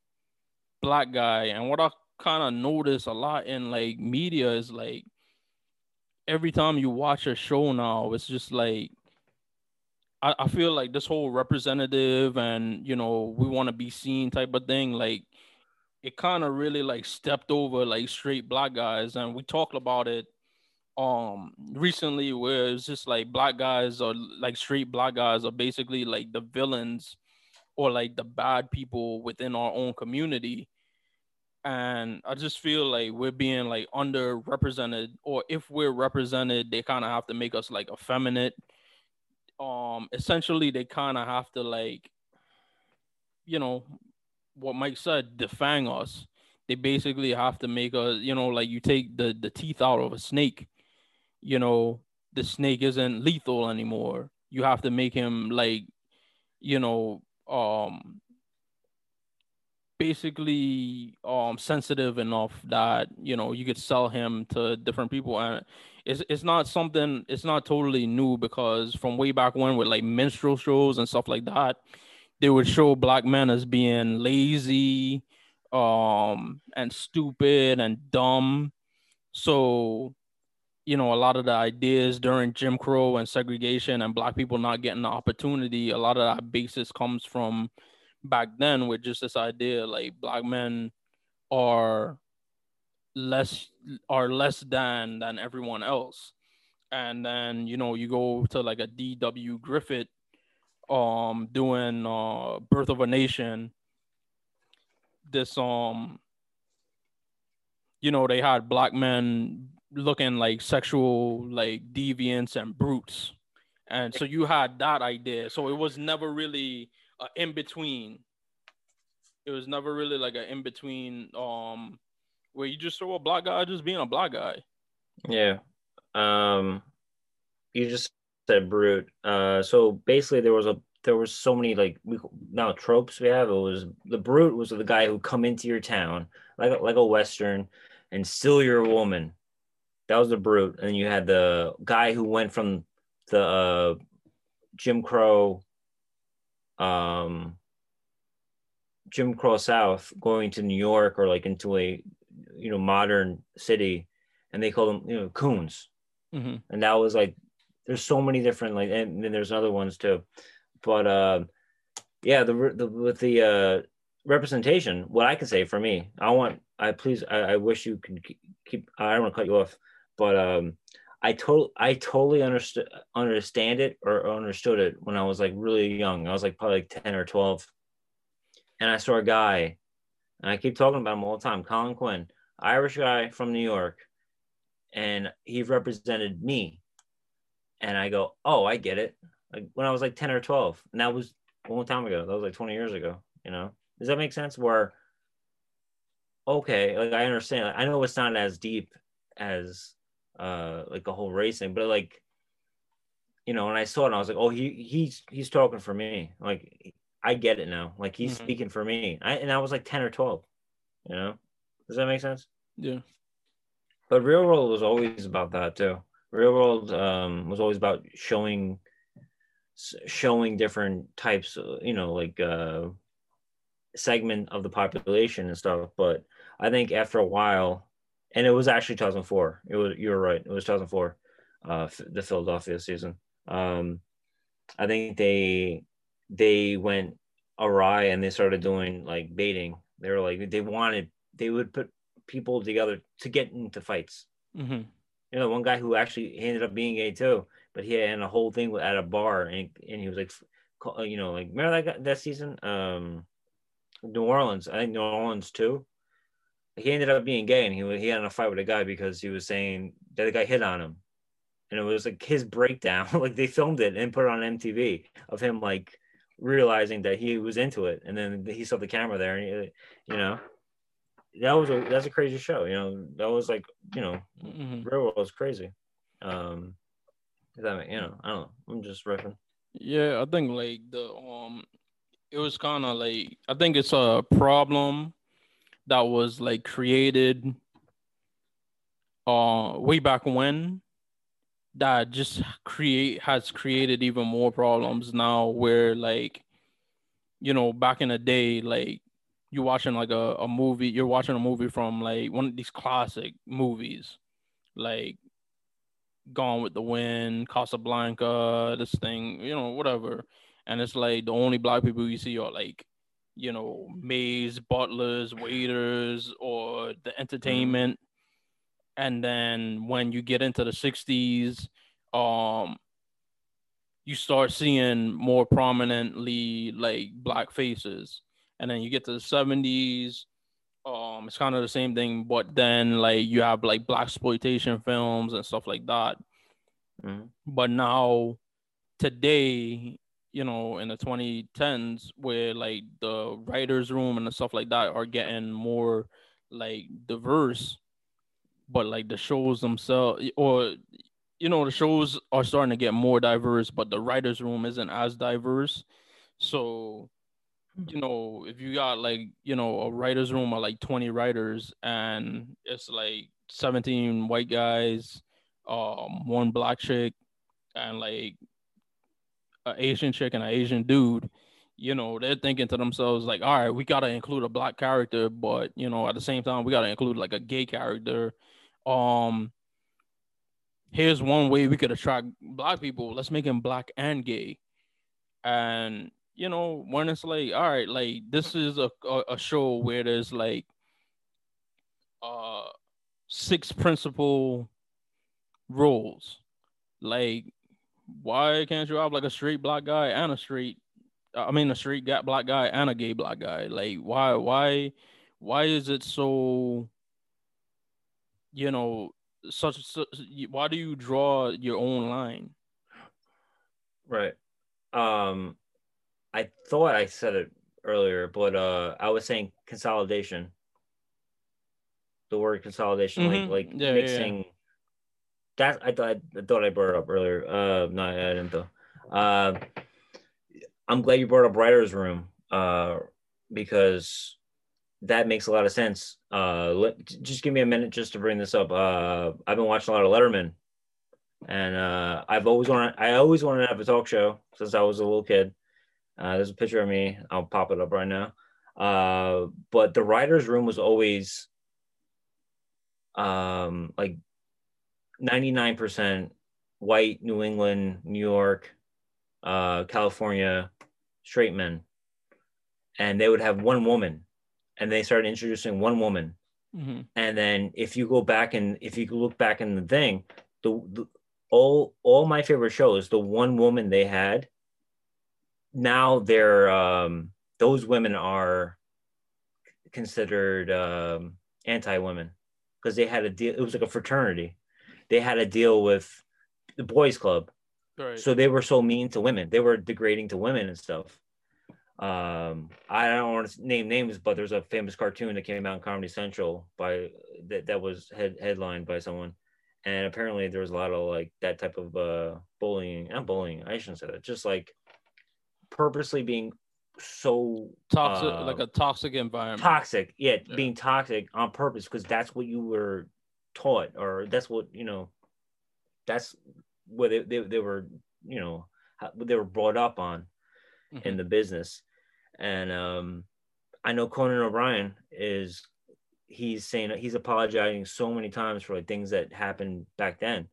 black guy. And what I kind of notice a lot in like media is like every time you watch a show now, it's just like I, I feel like this whole representative and you know we want to be seen type of thing, like it kind of really like stepped over like straight black guys, and we talked about it um recently where it's just like black guys or like straight black guys are basically like the villains or like the bad people within our own community and i just feel like we're being like underrepresented or if we're represented they kind of have to make us like effeminate. Um essentially they kind of have to like you know what mike said defang us. They basically have to make us you know like you take the the teeth out of a snake. You know, the snake isn't lethal anymore. You have to make him like, you know, um basically um sensitive enough that you know you could sell him to different people. And it's it's not something it's not totally new because from way back when with like minstrel shows and stuff like that they would show black men as being lazy um and stupid and dumb. So you know, a lot of the ideas during Jim Crow and segregation and black people not getting the opportunity, a lot of that basis comes from back then with just this idea like black men are less are less than than everyone else. And then, you know, you go to like a D.W. Griffith um doing uh Birth of a Nation. This um you know, they had black men looking like sexual like deviants and brutes and so you had that idea so it was never really a in between it was never really like an in between um where you just saw a black guy just being a black guy. Yeah. Um you just said brute. Uh so basically there was a there was so many like we now tropes we have. It was the brute was the guy who come into your town like a, like a western and steal your woman. That was the brute, and you had the guy who went from the uh, Jim Crow, um, Jim Crow South, going to New York or like into a you know modern city, and they call them you know coons, mm-hmm. and that was like there's so many different like, and then there's other ones too, but uh, yeah, the the with the uh, representation, what I can say for me, I want I please I, I wish you could keep I don't want to cut you off but um, I told I totally understood understand it or understood it when I was like really young. I was like probably like ten or twelve, and I saw a guy, and I keep talking about him all the time. Colin Quinn, Irish guy from New York, and he represented me, and I go, oh, I get it. Like when I was like ten or twelve, and that was a long time ago. That was like twenty years ago. You know, does that make sense? Where okay, like I understand. I know it's not as deep as uh like a whole racing but like you know when i saw it i was like oh he he's he's talking for me. Like i get it now. Like he's mm-hmm. speaking for me. I, and i was like 10 or 12 you know? Does that make sense? Yeah. But real world was always about that too. Real world um was always about showing showing different types of, you know like uh segment of the population and stuff. But i think after a while and it was actually 2004. It was you were right. It was 2004, uh, the Philadelphia season. Um, I think they they went awry and they started doing like baiting. They were like they wanted they would put people together to get into fights. Mm-hmm. You know, one guy who actually ended up being gay too, but he had a whole thing at a bar and and he was like, you know, like remember that that season, um, New Orleans. I think New Orleans too. He ended up being gay and he he had a fight with a guy because he was saying that the guy hit on him. And it was like his breakdown. Like they filmed it and put it on mtv of him like realizing that he was into it. And then he saw the camera there and he, you know that was a that's a crazy show you know that was like you know mm-hmm. real world was crazy. Um that you know i don't know. I'm just riffing. Yeah i think like the um it was kind of like i think it's a problem that was like created uh way back when that just create has created even more problems now where like you know back in the day like you're watching like a, a movie you're watching a movie from like one of these classic movies like gone with the wind casablanca this thing you know whatever. And it's like the only black people you see are like you know maids butlers waiters or the mm-hmm. entertainment and then when you get into the 60s um you start seeing more prominently like black faces and then you get to the 70s um it's kind of the same thing but then like you have like black exploitation films and stuff like that mm-hmm. but now today you know in the 2010s where like the writers room and the stuff like that are getting more like diverse but like the shows themselves or you know the shows are starting to get more diverse but the writers room isn't as diverse. So you know if you got like you know a writers room of like 20 writers and it's like 17 white guys um one black chick and like an asian chick and an asian dude you know, they're thinking to themselves like, all right, we gotta include a black character, but you know, at the same time, we gotta include like a gay character. Um here's one way we could attract black people. Let's make him black and gay. And you know when it's like all right like this is a, a, a show where there's like uh six principal roles. Like why can't you have like a straight black guy and a straight i mean a straight black guy and a gay black guy like why why why is it so you know, such, such why do you draw your own line? Right. Um, I thought I said it earlier, but uh, I was saying consolidation. The word consolidation, mm-hmm. like like yeah, mixing. Yeah, yeah. That I thought I thought I brought it up earlier. Uh, no, I didn't though. Uh, I'm glad you brought up writers' room. Uh, because that makes a lot of sense. Uh, let, just give me a minute just to bring this up. Uh, I've been watching a lot of Letterman, and uh, I've always wanted. I always wanted to have a talk show since I was a little kid. Uh, there's a picture of me. I'll pop it up right now. Uh, but the writers' room was always um, like 99% white, New England, New York, uh, California, straight men, and they would have one woman and they started introducing one woman. Mm-hmm. And then if you go back and if you look back in the thing, the, the all all my favorite shows, the one woman they had, now they're um, those women are considered um, anti-women because they had a deal. It was like a fraternity. They had a deal with the boys' club, right. so they were so mean to women. They were degrading to women and stuff um i don't want to name names but there's a famous cartoon that came out in comedy central by that, that was head, headlined by someone and apparently there was a lot of like that type of uh bullying not bullying i shouldn't say that just like purposely being so toxic uh, like a toxic environment toxic yeah, yeah. being toxic on purpose because that's what you were taught or that's what you know that's what they, they, they were you know they were brought up on mm-hmm. in the business. And um, I know Conan O'Brien is he's saying he's apologizing so many times for like things that happened back then.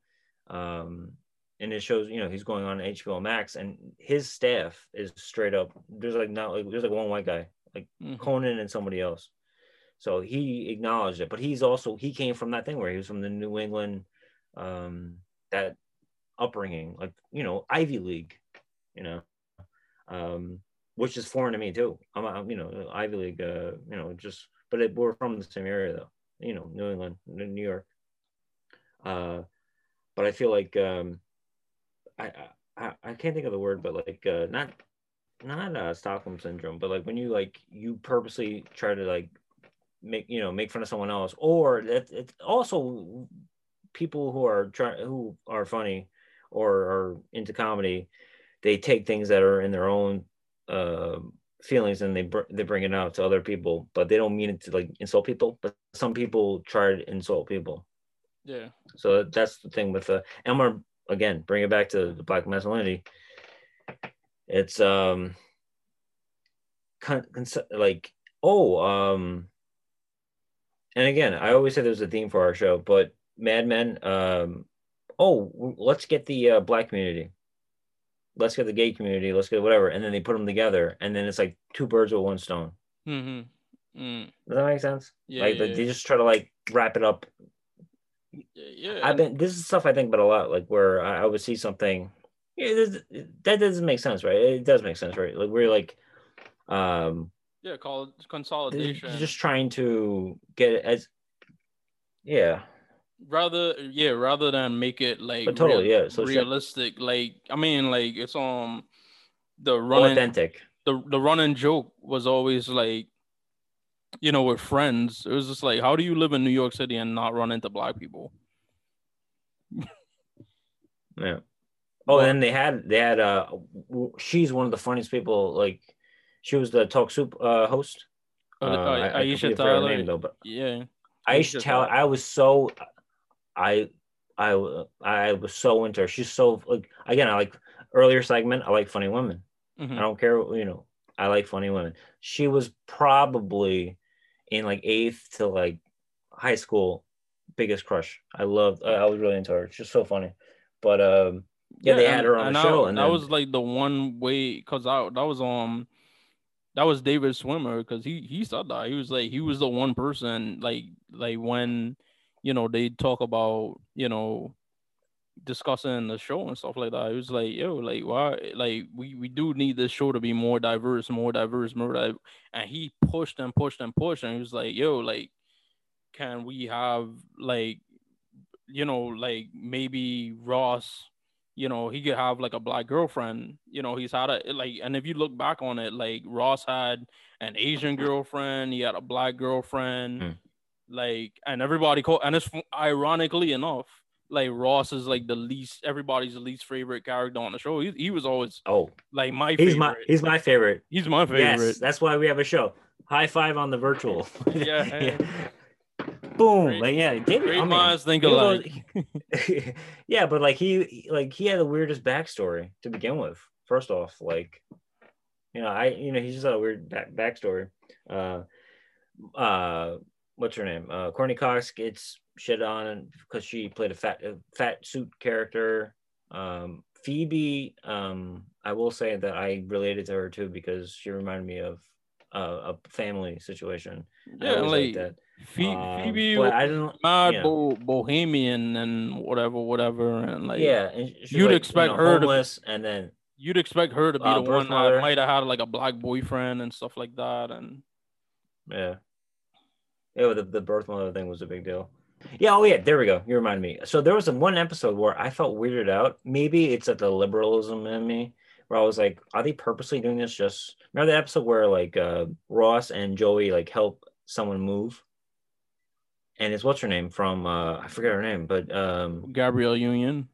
Um, and it shows, you know, he's going on HBO Max and his staff is straight up. There's like not like there's like one white guy, like mm-hmm. Conan and somebody else. So he acknowledged it, but he's also he came from that thing where he was from the New England, um, that upbringing, like you know Ivy League, you know, um, which is foreign to me too. I'm, I'm you know Ivy League, uh, you know, just but it, we're from the same area though, you know, New England, New York. Uh, but I feel like um, I, I I can't think of the word, but like uh, not not uh, Stockholm syndrome, but like when you like you purposely try to like make you know make fun of someone else, or it, it's also people who are trying who are funny or are into comedy, they take things that are in their own uh, feelings and they br- they bring it out to other people, but they don't mean it to like insult people. But some people try to insult people. Yeah. So that's the thing with the uh, and we're again bring it back to the black masculinity. It's um con- con- like oh um and again I always say there's a theme for our show, but Mad Men um oh let's get the uh, black community. Let's get the gay community let's get whatever and then they put them together and then it's like two birds with one stone. Mm-hmm. mm. does that make sense? Yeah, like yeah, they just try to like wrap it up. Yeah i've been this is stuff i think about a lot like where i, I would see something yeah, that doesn't make sense right? It does make sense right? Like we're like um yeah called consolidation. just trying to get it as yeah. Rather yeah rather than make it like but totally real, yeah so realistic like i mean like it's um the running authentic. the the running joke was always like you know with friends it was just like how do you live in new york city and not run into black people? Yeah. Oh and they had they had uh she's one of the funniest people like she was the talk soup uh host uh, uh, Aisha Tyler, name, though, but yeah Aisha Tyler, I was so I I I was so into her. She's so like again, I like earlier segment, I like funny women. Mm-hmm. I don't care, you know, I like funny women. She was probably in like eighth to like high school biggest crush. I loved I, I was really into her. She's so funny. But um yeah, yeah they had her on the show. and that then, was like the one way because I that was um that was David Schwimmer because he he said that he was like he was the one person like like when you know, they talk about, you know, discussing the show and stuff like that. It was like, yo, like why like we, we do need this show to be more diverse, more diverse, more diverse. And he pushed and pushed and pushed and he was like, yo, like, can we have like you know, like maybe Ross, you know, he could have like a black girlfriend. You know, he's had a like, and if you look back on it, like Ross had an Asian girlfriend, he had a black girlfriend. Mm like, and everybody call, and it's ironically enough, like Ross is like the least everybody's least favorite character on the show. He, he was always oh like my he's favorite. my he's my favorite. He's my favorite. Yes, that's why we have a show. High five on the virtual. yeah. yeah. Boom! Great, like yeah, David. Great I mean, minds think alike. yeah, but like he like he had the weirdest backstory to begin with. First off, like you know, I you know he's just had a weird back backstory. Uh, uh, what's her name? Uh, Courteney Cox gets shit on because she played a fat a fat suit character. Um, Phoebe, um, I will say that I related to her too because she reminded me of uh, a family situation. Yeah, like, that. Phoebe, um, I don't, mad yeah. bo- bohemian and whatever, whatever, and like yeah, and you'd like, expect you know, her to, and then you'd expect her to be uh, the one mother. that might have had like a black boyfriend and stuff like that, and yeah, yeah, the, the birth mother thing was a big deal. Yeah, oh yeah, there we go. You remind me. So there was a one episode where I felt weirded out. Maybe it's at the liberalism in me, where I was like, are they purposely doing this? Just remember the episode where like uh, Ross and Joey like help someone move, and it's what's her name from uh, I forget her name, but um, Gabrielle Union,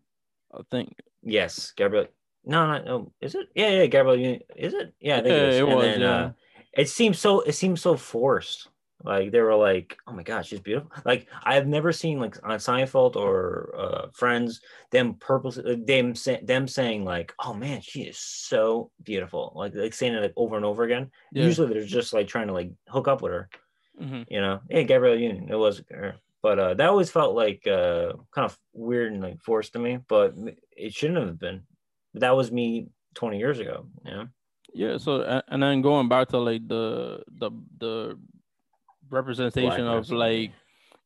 I think. Yes, Gabrielle. No, no, no. Is it? Yeah, yeah, Gabrielle Union. Is it? Yeah, I think yeah, it, it was. Then, yeah. Uh, it seems so. It seems so forced. Like they were like, oh my god, she's beautiful. Like I've never seen like on Seinfeld or uh, Friends them purposely uh, them them saying like, oh man, she is so beautiful. Like like saying it like over and over again. Yeah. Usually they're just like trying to like hook up with her. Mm-hmm. You know, hey, Gabrielle Union, it was her. But uh, that always felt like uh, kind of weird and like forced to me, but it shouldn't have been. That was me 20 years ago, you know? Yeah. So, and then going back to like the, the, the representation of like,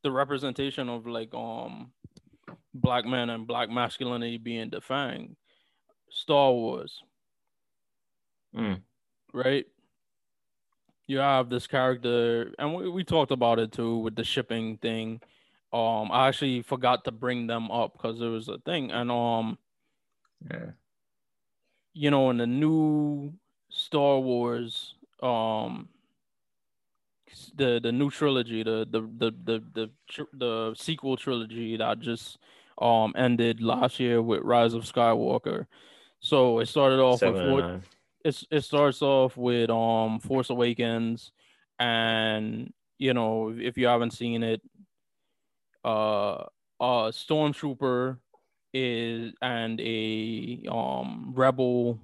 the representation of like, um, black men and black masculinity being defined, Star Wars. Mm. Right? You have this character, and we, we talked about it too with the shipping thing. Um, I actually forgot to bring them up because it was a thing, and um, yeah, you know, in the new Star Wars, um, the the new trilogy, the the the the the, the, the sequel trilogy that just um ended last year with Rise of Skywalker. So it started off Seven with it's it starts off with um Force Awakens, and you know if you haven't seen it, uh, a stormtrooper is and a um rebel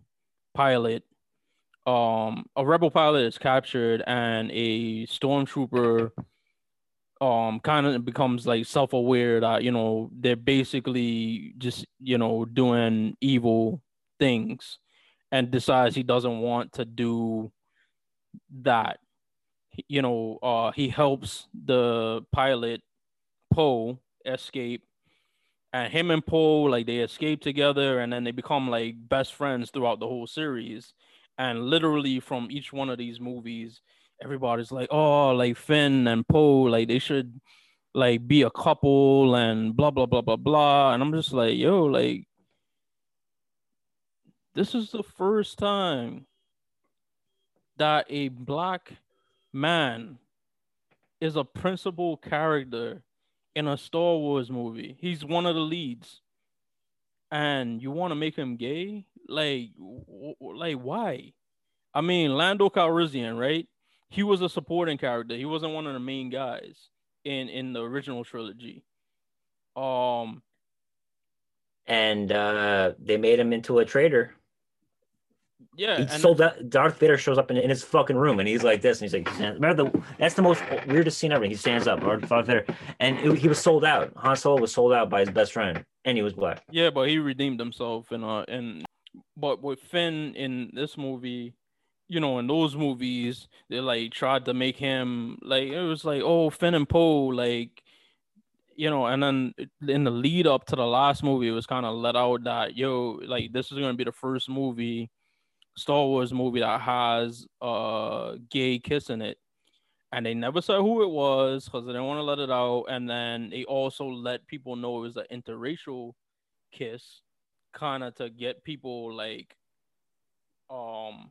pilot um a rebel pilot is captured and a stormtrooper um kind of becomes like self-aware that you know they're basically just you know doing evil things and decides he doesn't want to do that you know uh he helps the pilot poe escape and him and poe like they escape together and then they become like best friends throughout the whole series and literally from each one of these movies everybody's like, oh, like Finn and Poe, like they should like be a couple and blah blah blah blah blah. And I'm just like, yo, like this is the first time that a black man is a principal character in a Star Wars movie. He's one of the leads. And you want to make him gay? Like, like why? I mean, Lando Calrissian, right? he was a supporting character. He wasn't one of the main guys in in the original trilogy. Um, and uh, they made him into a traitor. Yeah, he sold that. Darth Vader shows up in, in his fucking room, and he's like this, and he's like, "Remember the? That's the most weirdest scene ever." He stands up, Darth Vader, and it, he was sold out. Han Solo was sold out by his best friend, and he was black. Yeah, but he redeemed himself, and uh, and but with Finn in this movie, you know, in those movies, they like tried to make him like it was like, oh, Finn and Poe, like, you know, and then in the lead up to the last movie, it was kind of let out that yo, like, this is gonna be the first movie, Star Wars movie that has a gay kiss in it, and they never said who it was because they didn't want to let it out, and then they also let people know it was an interracial kiss, kind of to get people like, um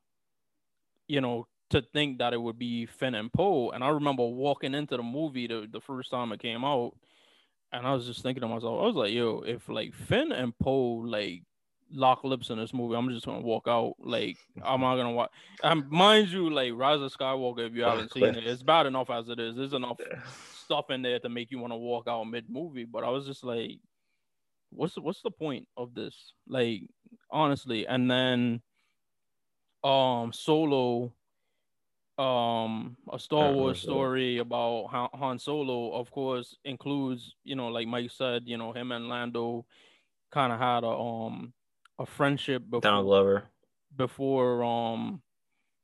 you know, to think that it would be Finn and Poe. And I remember walking into the movie the, the first time it came out, and I was just thinking to myself, I was like, yo, if like Finn and Poe like lock lips in this movie, I'm just gonna walk out. Like I'm not gonna watch. And mind you, like Rise of Skywalker, if you haven't seen it, it's bad enough as it is. There's enough stuff in there to make you want to walk out mid movie. But I was just like, what's the, what's the point of this? Like honestly, and then um Solo um a Star Wars story about Han Solo of course includes you know like Mike said you know him and Lando kind of had a um a friendship before Donald Glover. before um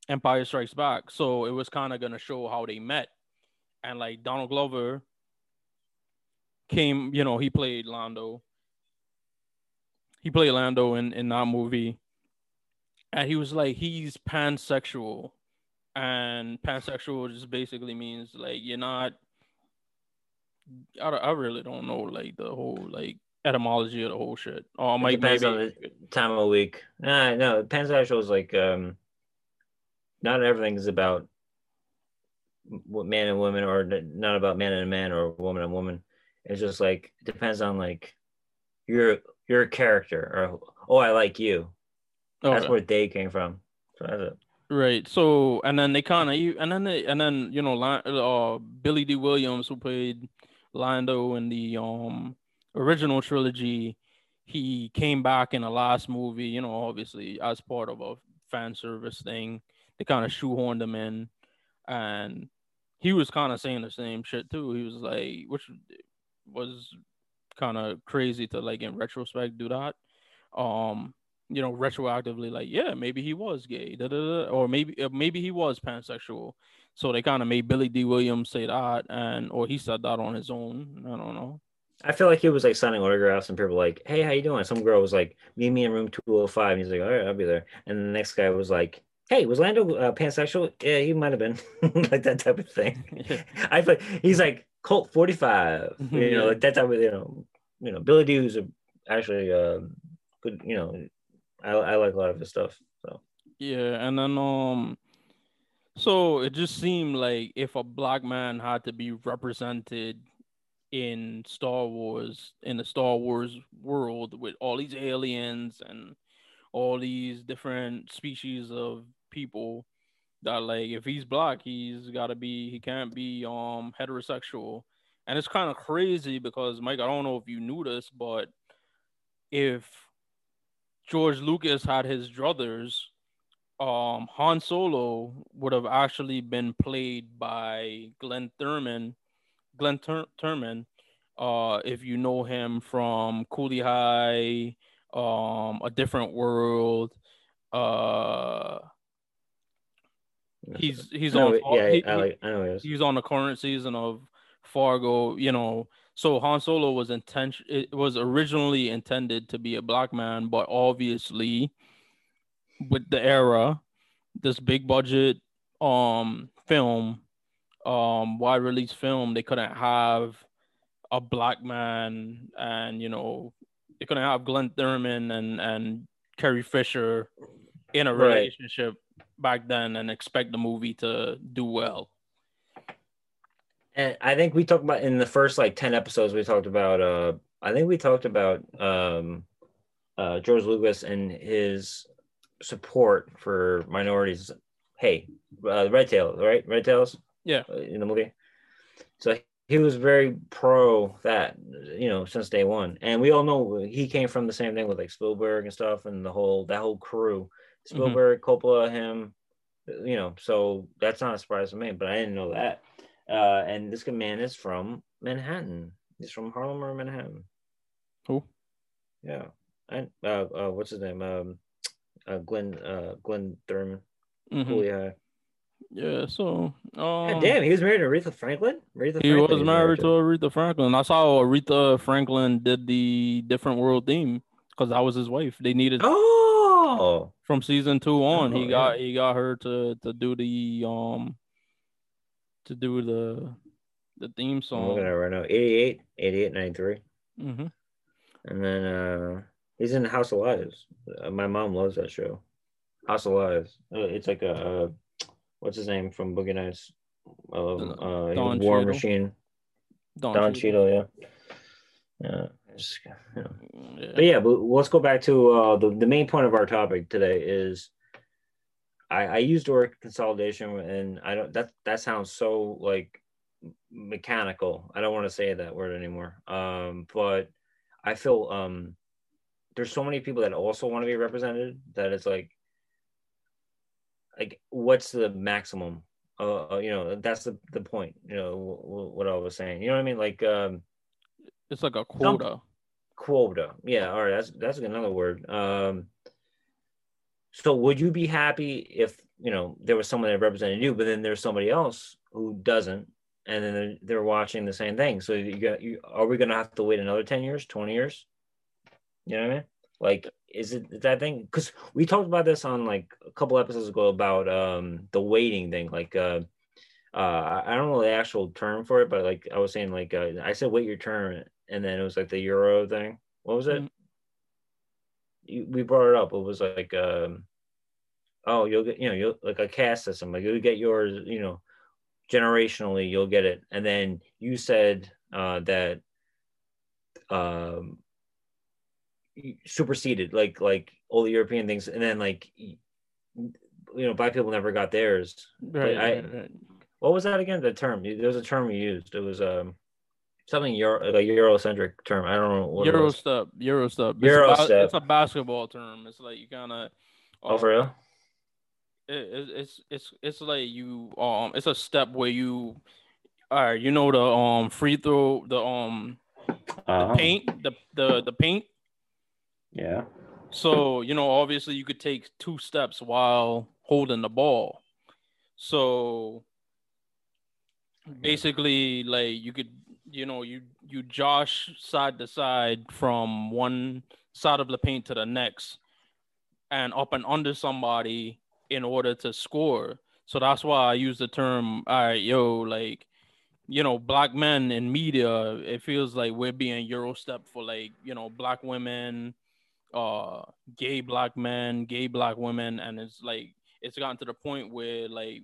Empire Strikes Back. So it was kind of to show how they met. And like Donald Glover came you know he played Lando. He played Lando in in that movie. And he was like he's pansexual. And pansexual just basically means like you're not I, I really don't know like the whole like etymology of the whole shit oh it depends maybe... on the time of the week nah no pansexual is like um not everything is about man and woman or not about man and man or woman and woman it's just like it depends on like your your character or oh i like you Okay. That's where they came from. So that's it. Right. So and then they kind of and then they and then you know uh, Billy Dee Williams who played Lando in the um original trilogy, he came back in the last movie. You know, obviously as part of a fan service thing, they kind of shoehorned him in, and he was kind of saying the same shit too. He was like, which was kind of crazy to like in retrospect do that. Um, you know, retroactively, like, yeah, maybe he was gay, da, da, da, or maybe uh, maybe he was pansexual. So they kind of made Billy Dee Williams say that, and or he said that on his own. I don't know. I feel like he was like signing autographs, and people were like, "Hey, how you doing?" Some girl was like, "Meet me in room 205." he's like, "All right, I'll be there." And the next guy was like, "Hey, was Lando uh, pansexual?" Yeah, he might have been, like that type of thing. I feel he's like Colt 45, you know, like that type of you know, you know, Billy Dee was actually uh, good, you know, I, I like a lot of his stuff. So yeah, and then um, so it just seemed like if a black man had to be represented in Star Wars in the Star Wars world with all these aliens and all these different species of people that like if he's black he's got to be he can't be um heterosexual and it's kind of crazy because Mike I don't know if you knew this but if George Lucas had his druthers, um, Han Solo would have actually been played by Glynn Turman. Glynn Tur- Turman, uh, if you know him from Cooley High, um, A Different World, uh, he's he's on yeah he, I, like, I know he he's on the current season of Fargo. You know, so Han Solo was intention it was originally intended to be a black man, but obviously with the era, this big budget um film, um wide release film, they couldn't have a black man and you know they couldn't have Glynn Turman and and Carrie Fisher in a relationship right. back then and expect the movie to do well. And I think we talked about in the first like 10 episodes, we talked about, uh, I think we talked about um, uh, George Lucas and his support for minorities. Hey, uh, Red Tail, right? Red Tails? Yeah. Uh, in the movie. So he was very pro that, you know, since day one. And we all know he came from the same thing with like Spielberg and stuff and the whole, that whole crew. Mm-hmm. Spielberg, mm-hmm. Coppola, him, you know, so that's not a surprise to me, but I didn't know that. Uh, and this man is from Manhattan. He's from Harlem or Manhattan. Who? Yeah. And uh, uh, what's his name? Um, uh, Glynn uh, Glynn Turman. Mm-hmm. Cool, yeah. So um, damn, he was married to Aretha Franklin. Aretha he Franklin was married to Aretha Franklin. I saw Aretha Franklin did the different world theme because I was his wife. They needed oh from season two on. Oh, he got yeah. he got her to to do the um to do the the theme song. I'm looking at right now. 88, 88, 93. Mm-hmm. And then uh he's in House of Lies. Uh, my mom loves that show. House of Lies. Uh, it's like a uh, what's his name from Boogie Nights? Love him. Uh, Don War Cheadle. Machine. Don, Don Cheadle. Cheadle, yeah. Yeah. Just, you know. yeah. But yeah, but let's go back to uh, the, the main point of our topic today is I, I used the word consolidation and I don't that that sounds so like mechanical. I don't want to say that word anymore. Um, but I feel um there's so many people that also want to be represented that it's like like what's the maximum uh, uh you know that's the the point you know w- what i was saying you know what i mean like um it's like a quota some, quota yeah all right that's that's another word um so would you be happy if you know there was someone that represented you, but then there's somebody else who doesn't, and then they're, they're watching the same thing? So you got you are we gonna have to wait another ten years, twenty years? You know what I mean? Like, is it that thing? Because we talked about this on like a couple episodes ago about um the waiting thing. Like, uh, uh, I don't know the actual term for it, but like I was saying, like uh, I said, wait your turn, and then it was like the euro thing. What was it? Mm-hmm you, we brought it up. It was like, um, oh, you'll get, you know, you'll like a caste system. Like you'll get yours, you know, generationally, you'll get it. And then you said uh, that um, superseded, like like all the European things, and then like you know, black people never got theirs. Right, I, right, right. What was that again? The term? There was a term you used. It was um something Euro, like Eurocentric term. I don't know what Euro step. Euro step. Euro it's step. It's a basketball term. It's like you kind of. oh, for real? it, it's it's it's like you um it's a step where you all right you know the um free throw the um uh-huh. the paint the the the paint yeah so you know obviously you could take two steps while holding the ball so basically like you could you know you you josh side to side from one side of the paint to the next and up and under somebody in order to score. So that's why I use the term, all right, yo, like, you know, black men in media, it feels like we're being Eurostep for like, you know, black women, uh, gay black men, gay black women. And it's like, it's gotten to the point where like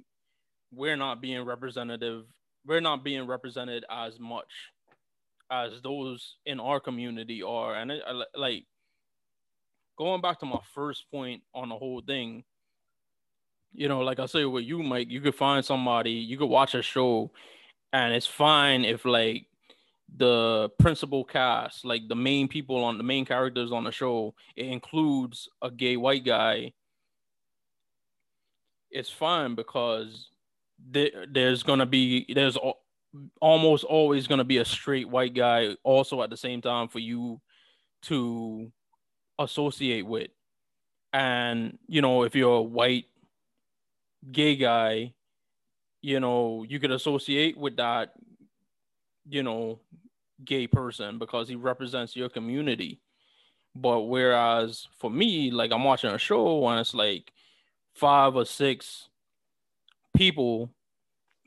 we're not being representative, we're not being represented as much as those in our community are. And it, like, going back to my first point on the whole thing, you know, like I say with you, Mike, you could find somebody, you could watch a show, and it's fine if like the principal cast, like the main people on the main characters on the show, it includes a gay white guy. It's fine because there, there's gonna be there's almost always gonna be a straight white guy also at the same time for you to associate with. And you know, if you're a white gay guy, you know, you could associate with that, you know, gay person because he represents your community. But whereas for me, like I'm watching a show and it's like five or six people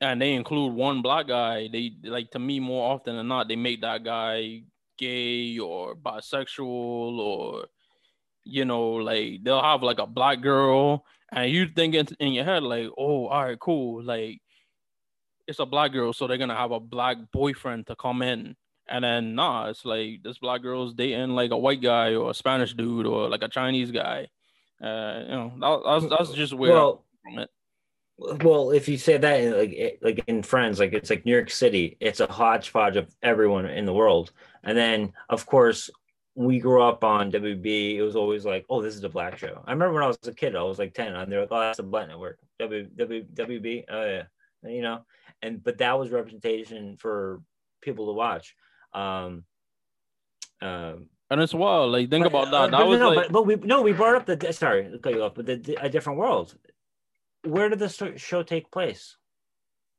and they include one black guy, they like to me more often than not, they make that guy gay or bisexual or you know, like they'll have like a black girl and you think in your head like, oh, all right, cool, like it's a black girl, so they're gonna have a black boyfriend to come in. And then nah, it's like this black girl's dating like a white guy or a Spanish dude or like a Chinese guy. Uh, you know, that, that's that's just where well. Well, if you say that like like in Friends, like it's like New York City, it's a hodgepodge of everyone in the world. And then of course we grew up on WB, it was always like, oh, this is a black show. I remember when I was a kid, I was like 10, and they're like, oh, that's a black network. W, w, WB, oh, yeah. You know, and but that was representation for people to watch. Um, um, and it's wild. Like think but, about that. that but, was no, like... but, but we no, we brought up the sorry, cut you off, but the, the, a different world. Where did the show take place?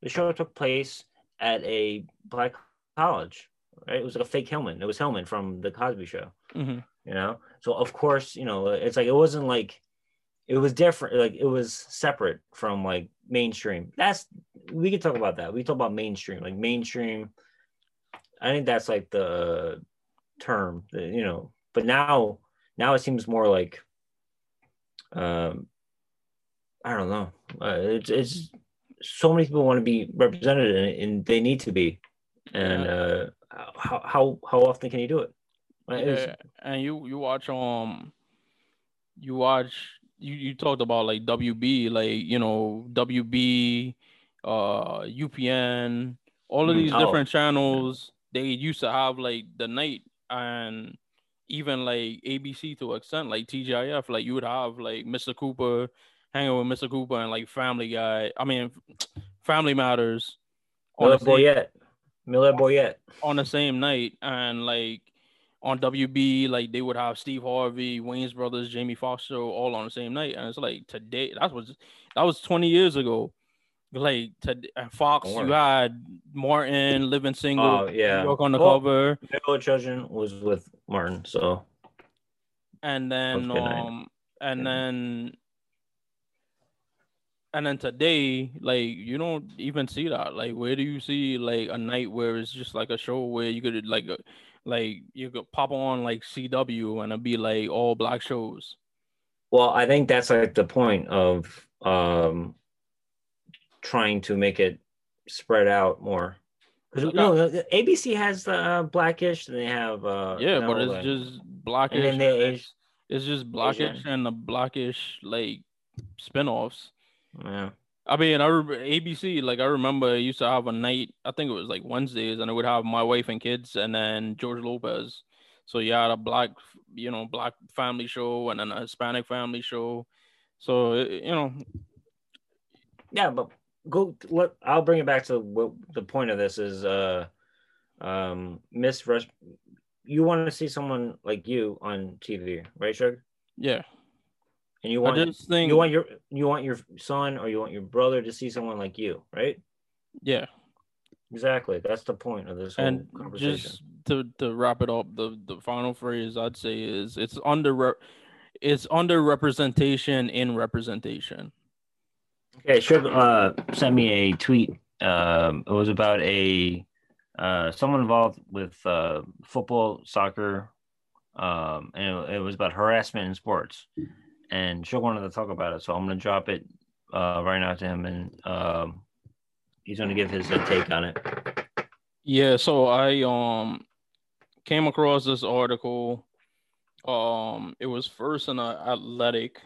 The show took place at a black college right? It was like a fake Hillman. It was Hillman from the Cosby Show. Mm-hmm. You know, so of course, you know, it's like it wasn't like it was different. Like it was separate from like mainstream. That's we could talk about that. We talk about mainstream, like mainstream. I think that's like the term, you know. But now, now it seems more like, um, I don't know. Uh, it's it's so many people want to be represented, and, and they need to be. And uh, how how how often can you do it? yeah, and you you watch um you watch you you talked about like WB like you know WB uh UPN all of mm, these oh. different channels they used to have like the night and even like ABC to extent like TGIF like you would have like Mr. Cooper hanging with Mr. Cooper and like Family Guy I mean Family Matters Miller Boyett Miller Boyett on the same night, and like on WB, like they would have Steve Harvey, Wayans Brothers, Jamie Foxx all on the same night, and it's like today that was that was twenty years ago. Like to Fox, you had Martin living single. Oh yeah, York on the well, cover. Middle Children was with Martin, so. And then um, and yeah. then and then today, like you don't even see that. Like, where do you see like a night where it's just like a show where you could like, uh, like you could pop on like CW and it'd be like all black shows. Well, I think that's like the point of um trying to make it spread out more. Because no, ABC has the uh, blackish, and they have uh yeah, but it's like, just blackish. And then they it's just blackish Asian. and the blackish like spinoffs. Yeah. I mean, I remember ABC. Like I remember, I used to have a night. I think it was like Wednesdays, and I would have my wife and kids, and then George Lopez. So you had a black, you know, black family show, and then a Hispanic family show. So you know, Yeah, but go. Let I'll bring it back to what the point of this is. Uh, um, Miss Rush. You want to see someone like you on TV, right, Shug? Yeah. And you want just think, you want your you want your son or you want your brother to see someone like you, right? Yeah. Exactly. That's the point of this and Just to, to wrap it up, the, the final phrase I'd say is it's under it's under representation in representation. Okay, Shug uh sent me a tweet. Um, it was about a uh, someone involved with uh, football, soccer, um, and it, it, was about harassment in sports. And Shug wanted to talk about it, so I'm going to drop it uh, right now to him, and um, he's going to give his uh, take on it. Yeah, so I um came across this article. Um, it was first in a athletic,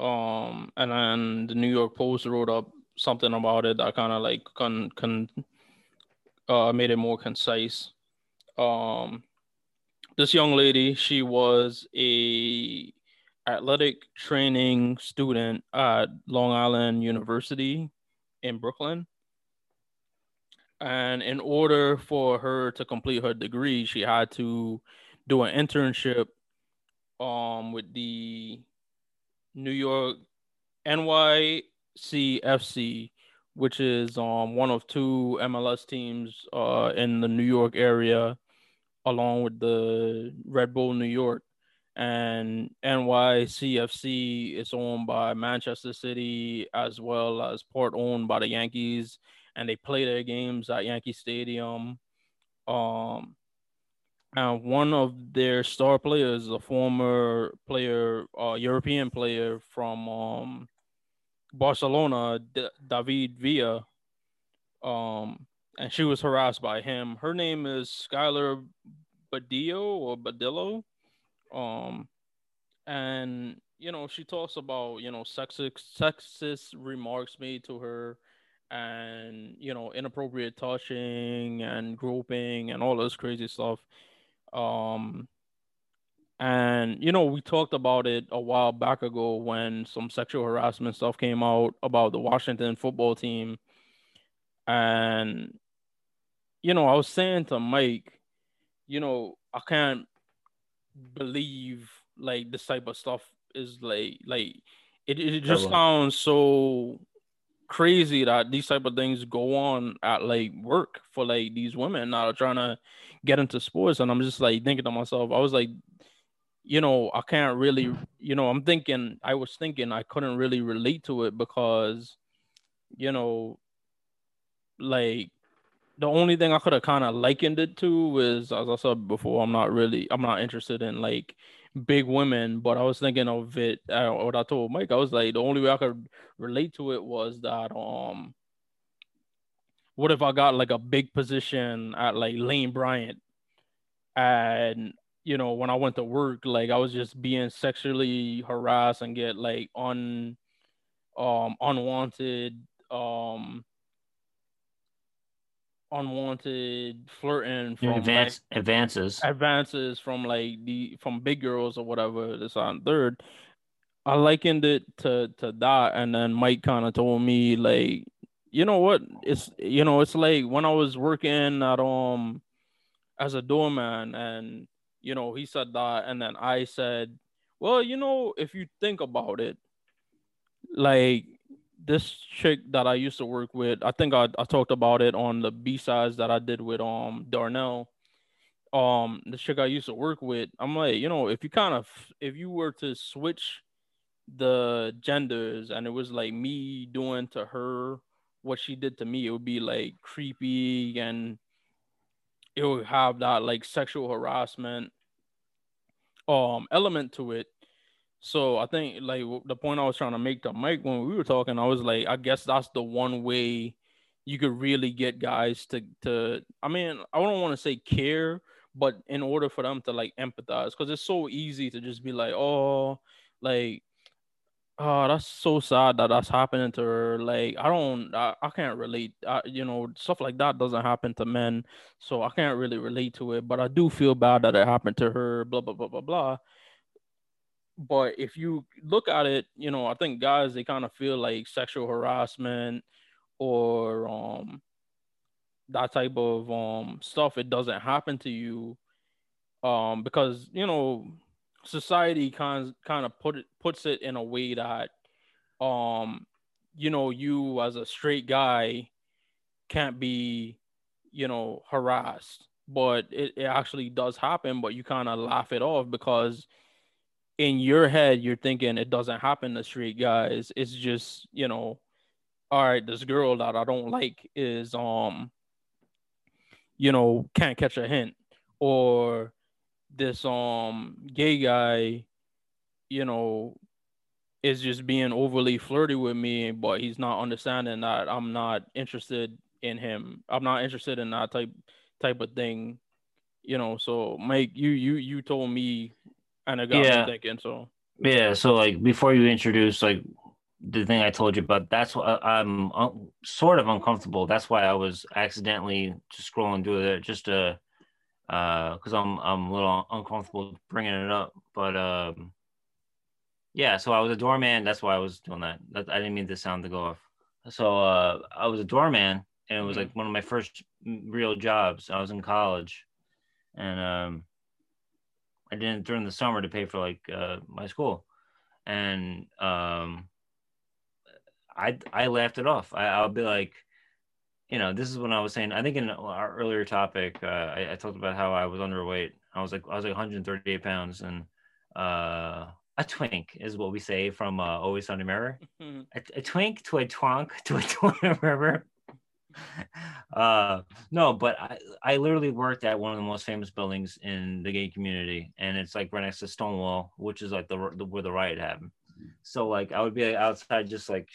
um, and then the New York Post wrote up something about it that kind of like con con uh made it more concise. Um, this young lady, she was a athletic training student at Long Island University in Brooklyn. And in order for her to complete her degree, she had to do an internship um, with the New York NYCFC, which is um, one of two MLS teams uh, in the New York area, along with the Red Bull New York. And NYCFC is owned by Manchester City as well as part owned by the Yankees and they play their games at Yankee Stadium. Um, and one of their star players, a former player, uh, European player from um, Barcelona, D- David Villa, um, and she was harassed by him. Her name is Skylar Badillo or Badillo, um, and you know she talks about you know sexist sexist remarks made to her and you know inappropriate touching and groping and all this crazy stuff. Um and you know we talked about it a while back ago when some sexual harassment stuff came out about the Washington football team. And you know I was saying to Mike you know I can't believe like this type of stuff is like like it, it just sounds so crazy that these type of things go on at like work for like these women that are trying to get into sports. And i'm just like thinking to myself i was like you know i can't really you know i'm thinking i was thinking i couldn't really relate to it because you know like the only thing i could have kind of likened it to is as i said before i'm not really i'm not interested in like big women, but I was thinking of it. Uh, what I told Mike, I was like, the only way I could relate to it was that um, what if I got like a big position at like Lane Bryant, and you know when I went to work, like I was just being sexually harassed and get like un um unwanted um unwanted flirting from advance, like, advances. advances from like the from big girls or whatever this on third. I likened it to to that and then mike kind of told me like you know what? It's you know it's like when i was working at um as a doorman and you know he said that and then i said well you know if you think about it like this chick that I used to work with, I think I, I talked about it on the B sides that I did with um Darnell. Um, the chick I used to work with, I'm like, you know, if you kind of if you were to switch the genders and it was like me doing to her what she did to me, it would be like creepy and it would have that like sexual harassment um element to it so I think like the point I was trying to make to Mike when we were talking, I was like, I guess that's the one way you could really get guys to to. I mean, I don't want to say care, but in order for them to like empathize, because it's so easy to just be like, oh, like, oh, that's so sad that that's happening to her. Like, I don't, I, I can't relate. I, you know, stuff like that doesn't happen to men, so I can't really relate to it. But I do feel bad that it happened to her. Blah blah blah blah blah but if you look at it, you know, I think guys they kind of feel like sexual harassment or um that type of um stuff it doesn't happen to you um because you know society kind of kind of put it puts it in a way that um you know you as a straight guy can't be you know harassed but it, it actually does happen but you kind of laugh it off because in your head you're thinking it doesn't happen to street guys. It's just you know all right this girl that i don't like is um you know can't catch a hint. Or this um gay guy you know is just being overly flirty with me but he's not understanding that i'm not interested in him. I'm not interested in that type type of thing you know. So mike you you you told me and it got yeah. me thinking so yeah so like before you introduce like the thing i told you about that's what i'm sort of uncomfortable that's why i was accidentally just scrolling through it just to because uh, I'm I'm a little uncomfortable bringing it up. But um, yeah, so I was a doorman. That's why I was doing that. that I didn't mean the sound to go off. So uh, I was a doorman, and it was like mm-hmm. one of my first real jobs. I was in college, and um, I didn't during the summer to pay for like uh, my school, and um, I I laughed it off. I, I'll be like you know, this is when I was saying. I think in our earlier topic, uh, I, I, talked about how I was underweight. I was like, I was like 138 pounds, and uh, a twink is what we say from uh, Always Sunny Mirror. Mm-hmm. A, a, twink to a twonk to a twink, remember? uh, no, but I, I literally worked at one of the most famous buildings in the gay community, and it's like right next to Stonewall, which is like the, the where the riot happened. So like I would be outside just like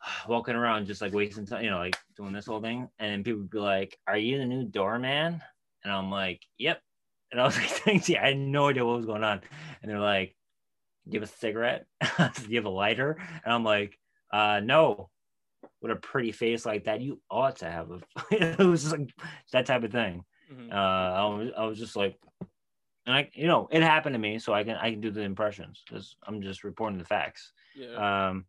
walking around just like wasting time, you know, like doing this whole thing. And people would be like, Are you the new doorman? And I'm like, Yep. And I was like. Yeah, I had no idea what was going on. And they're like, have a cigarette? Have a lighter? And I'm like, uh, no. With a pretty face like that, you ought to have a it was just like that type of thing. Mm-hmm. Uh, I was I was just like, and I, you know, it happened to me, so I can I can do the impressions because I'm just reporting the facts. Yeah. Um,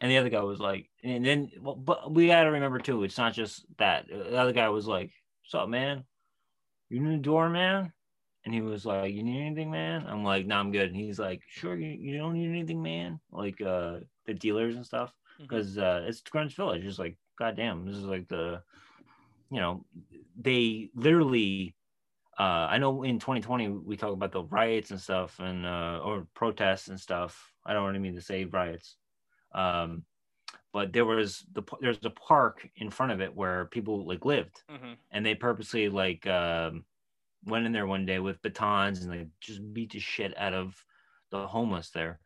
and the other guy was like, and then, well, but we got to remember too, it's not just that. The other guy was like, "What's up, man? You need a door, man?" And he was like, "You need anything, man?" I'm like, "No, nah, I'm good." And he's like, "Sure, you, you don't need anything, man." Like uh, the dealers and stuff, because mm-hmm. uh, it's Greenwich Village. It's like, goddamn, this is like the, you know, they literally. Uh, I know in 2020 we talk about the riots and stuff and uh, or protests and stuff. I don't really mean to say riots, um, but there was the there's a park in front of it where people like lived, mm-hmm. and they purposely like um, went in there one day with batons and like just beat the shit out of the homeless there.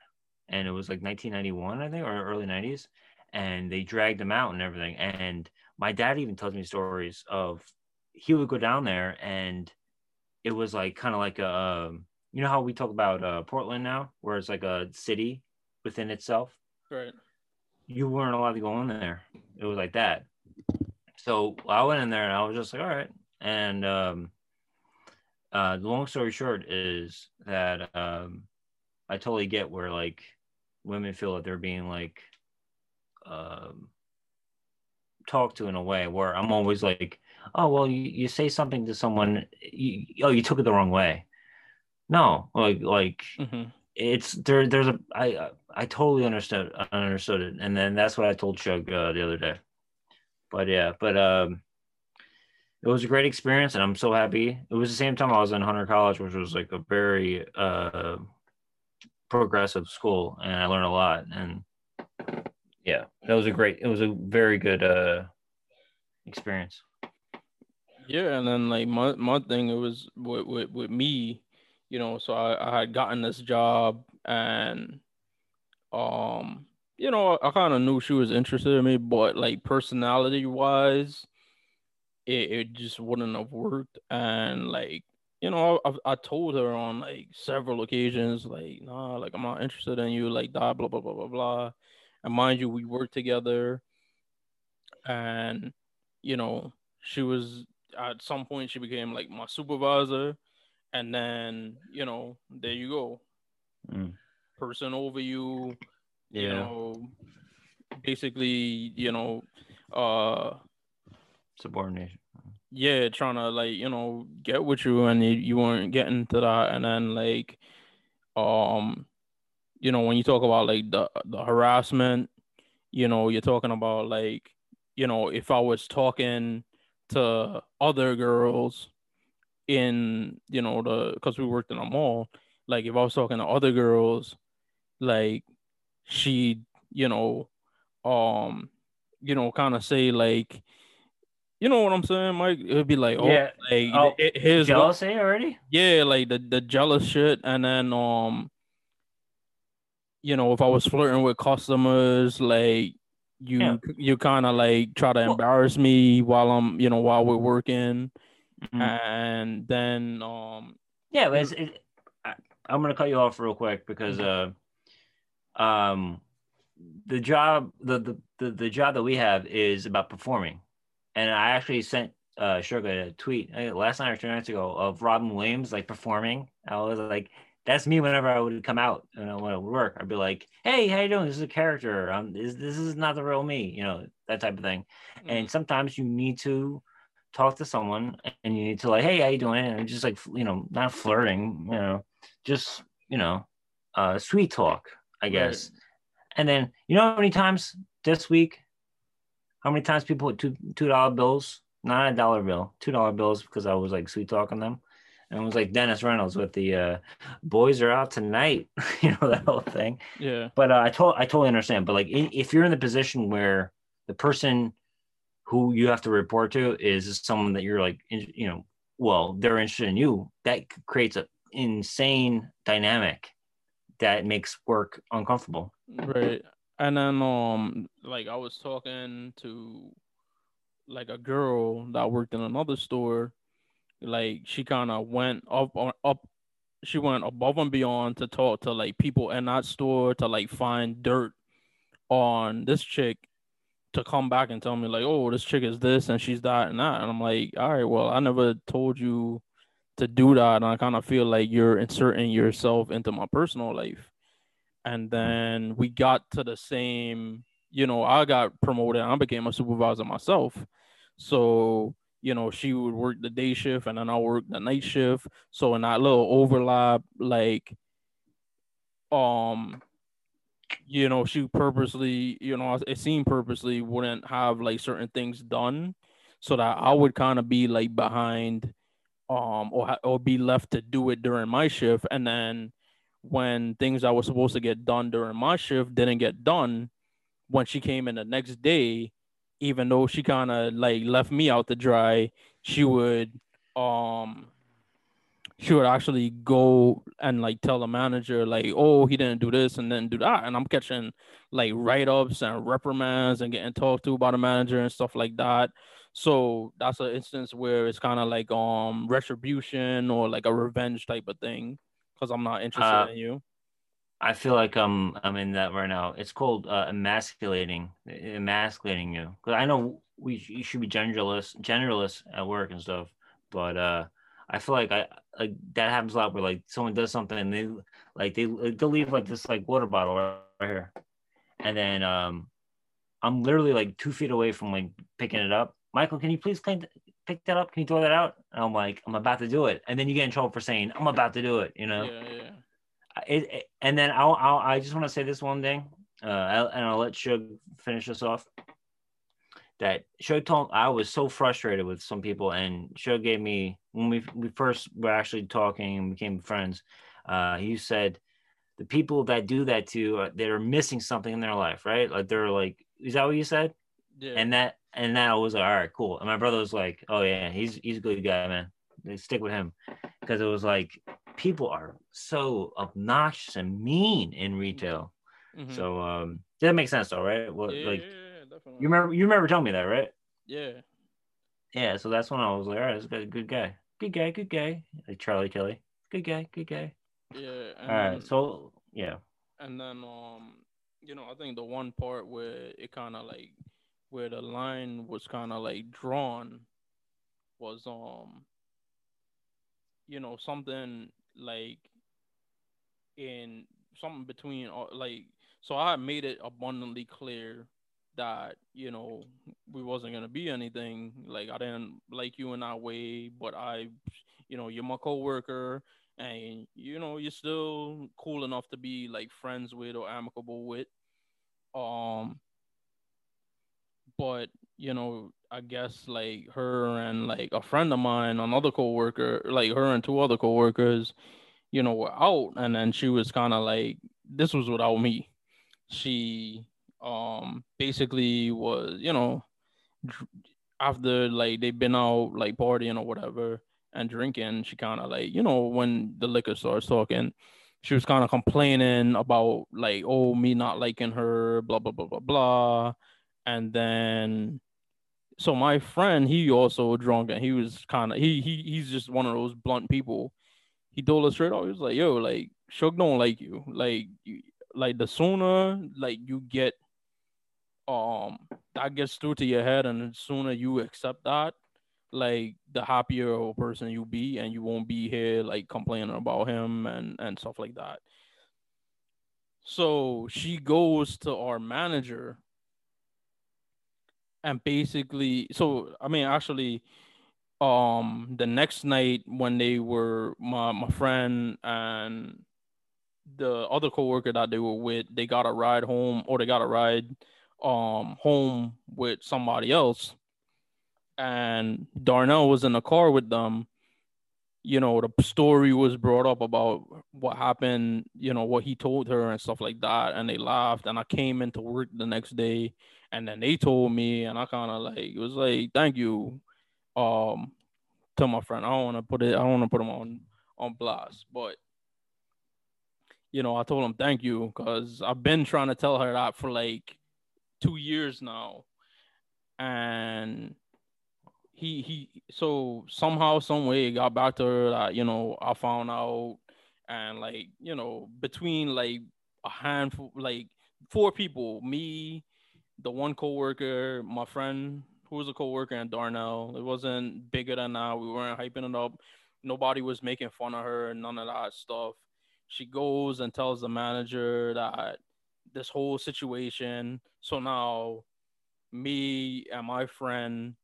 And it was like 1991, I think, or early 90s, and they dragged them out and everything. And my dad even tells me stories of he would go down there and it was like kind of like a um, you know how we talk about uh, Portland now, where it's like a city within itself. Right. You weren't allowed to go in there. It was like that. So I went in there and I was just like, all right. And um, uh, the long story short is that um, I totally get where like women feel that they're being like um, talked to in a way where I'm always like, oh well, you, you say something to someone, you, oh you took it the wrong way. No, like like mm-hmm it's there. There's a I I totally understood I understood it, and then that's what I told Shug uh, the other day. But yeah, but um, it was a great experience, and I'm so happy. It was the same time I was in Hunter College, which was like a very uh progressive school, and I learned a lot. And yeah, that was a great. It was a very good uh experience. Yeah, and then like my my thing, it was with with, with me you know, so I, I had gotten this job and um, you know, I kind of knew she was interested in me, but like personality wise, it, it just wouldn't have worked. And like, you know, I, I told her on like several occasions, like, nah, like I'm not interested in you, like that, blah blah blah blah blah. And mind you, we worked together, and you know, she was at some point she became like my supervisor and then you know there you go mm. person over you. Yeah. You know, basically, you know, uh, subordination. Yeah, trying to like you know get with you, and you, you weren't getting to that, and then like, um, you know, when you talk about like the the harassment, you know, you're talking about like, you know, if I was talking to other girls in, you know, the because we worked in a mall, like if I was talking to other girls, like she, you know, um, you know, kind of say like, you know what I'm saying, Mike? It'd be like, oh, yeah. like oh, his jealousy already. Yeah, like the the jealous shit, and then um, you know, if I was flirting with customers, like you yeah. you kind of like try to embarrass well, me while I'm, you know, while we're working, mm-hmm. and then um, yeah, it, I, I'm gonna cut you off real quick because uh, um, the job the, the the the job that we have is about performing, and I actually sent uh Sugar a tweet last night or two nights ago of Robin Williams like performing. I was like, that's me whenever I would come out and I would work. I'd be like, "Hey, how you doing? This is a character. Um, this, this is not the real me." You know that type of thing. Mm-hmm. And sometimes you need to talk to someone, and you need to like, "Hey, how you doing?" And just like you know, not flirting. You know, just you know, uh, sweet talk, I guess. Right. And then you know how many times this week, how many times people put two two dollar bills, not a dollar bill, two dollar bills because I was like sweet talking them and it was like Dennis Reynolds with the uh, "boys are out tonight," you know that whole thing. Yeah. But uh, I told I totally understand. But like, if you're in the position where the person who you have to report to is someone that you're like, you know, well, they're interested in you, that creates an insane dynamic that makes work uncomfortable. Right. And then, um, like I was talking to like a girl that worked in another store. Like she kind of went up on up she went above and beyond to talk to like people in that store to like find dirt on this chick to come back and tell me like oh this chick is this and she's that and that. And i'm like all right well i never told you to do that. And i kind of feel like you're inserting yourself into my personal life and then we got to the same you know i got promoted i became a supervisor myself so you know, she would work the day shift and then I work the night shift. So in that little overlap, like, um, you know, she purposely, you know, it seemed purposely wouldn't have like certain things done, so that I would kind of be like behind, um, or or be left to do it during my shift, and then when things I was supposed to get done during my shift didn't get done, when she came in the next day, even though she kind of like left me out to dry, she would um she would actually go and like tell the manager like, oh, he didn't do this and then do that, and I'm catching like write ups and reprimands and getting talked to by the manager and stuff like that. So that's an instance where it's kind of like um retribution or like a revenge type of thing because I'm not interested uh, in you. I feel like I'm I'm in that right now. It's called uh, emasculating, emasculating you. Because I know we you should be genderless, genderless at work and stuff, but uh, I feel like I like that happens a lot where like someone does something and they like they they'll leave like this like water bottle right, right here, and then um, I'm literally like two feet away from like picking it up. Michael, can you please clean pick that up? Can you throw that out? And I'm like, I'm about to do it, and then you get in trouble for saying I'm about to do it. You know. Yeah, yeah it, it, and then I'll, I'll I just want to say this one thing, uh, and I'll let Shug finish this off. That Shug told I was so frustrated with some people, and Shug gave me when we we first were actually talking and became friends. Uh, he said the people that do that to uh, they're missing something in their life, right? Like they're like, is that what you said? Yeah. And that and that was like, all right, cool. And my brother was like, oh yeah, he's he's a good guy, man. They stick with him because it was like people are so obnoxious and mean in retail. Mm-hmm. So um, that makes sense though, right? Well, yeah, like yeah, definitely. you remember you remember telling me that, right? Yeah. Yeah. So that's when I was like, all right, this guy's a good guy, good guy, good guy, like Charlie Kelly, good guy, good guy. Yeah. all right. Then, so yeah. And then um, you know, I think the one part where it kind of like where the line was kind of like drawn was um you know something like in something between like so I made it abundantly clear that you know we wasn't gonna be anything. Like I didn't like you in that way, but I, you know, you're my coworker, and you know you're still cool enough to be like friends with or amicable with. Um, but you know, I guess like her and like a friend of mine, another coworker, like her and two other coworkers, you know, were out, and then she was kind of like, this was without me. She um basically was, you know, after like they've been out like partying or whatever and drinking, she kind of like, you know, when the liquor starts talking, she was kind of complaining about like, oh, me not liking her, blah blah blah blah blah, and then so my friend, he also drunk and he was kind of he he he's just one of those blunt people. He told us straight off. he was like, "Yo, like Shug don't like you. Like, you, like the sooner like you get um that gets through to your head, and the sooner you accept that, like the happier person you be, and you won't be here like complaining about him and and stuff like that." So she goes to our manager and basically so i mean actually um the next night when they were my my friend and the other coworker that they were with they got a ride home or they got a ride um home with somebody else. And darnell was in the car with them. You know the story was brought up about what happened you know what he told her and stuff like that. And they laughed. And i came into work the next day and then they told me, and I kind of like it was like, thank you, um, to my friend. I don't want to put it, I don't want to put him on on blast, but you know, I told him thank you because I've been trying to tell her that for like two years now, and he he so somehow some way got back to her that you know I found out. And like you know between like a handful like four people me the one coworker, my friend who was a coworker and Darnell. It wasn't bigger than that. We weren't hyping it up. Nobody was making fun of her and none of that stuff. She goes and tells the manager that this whole situation. So now me and my friend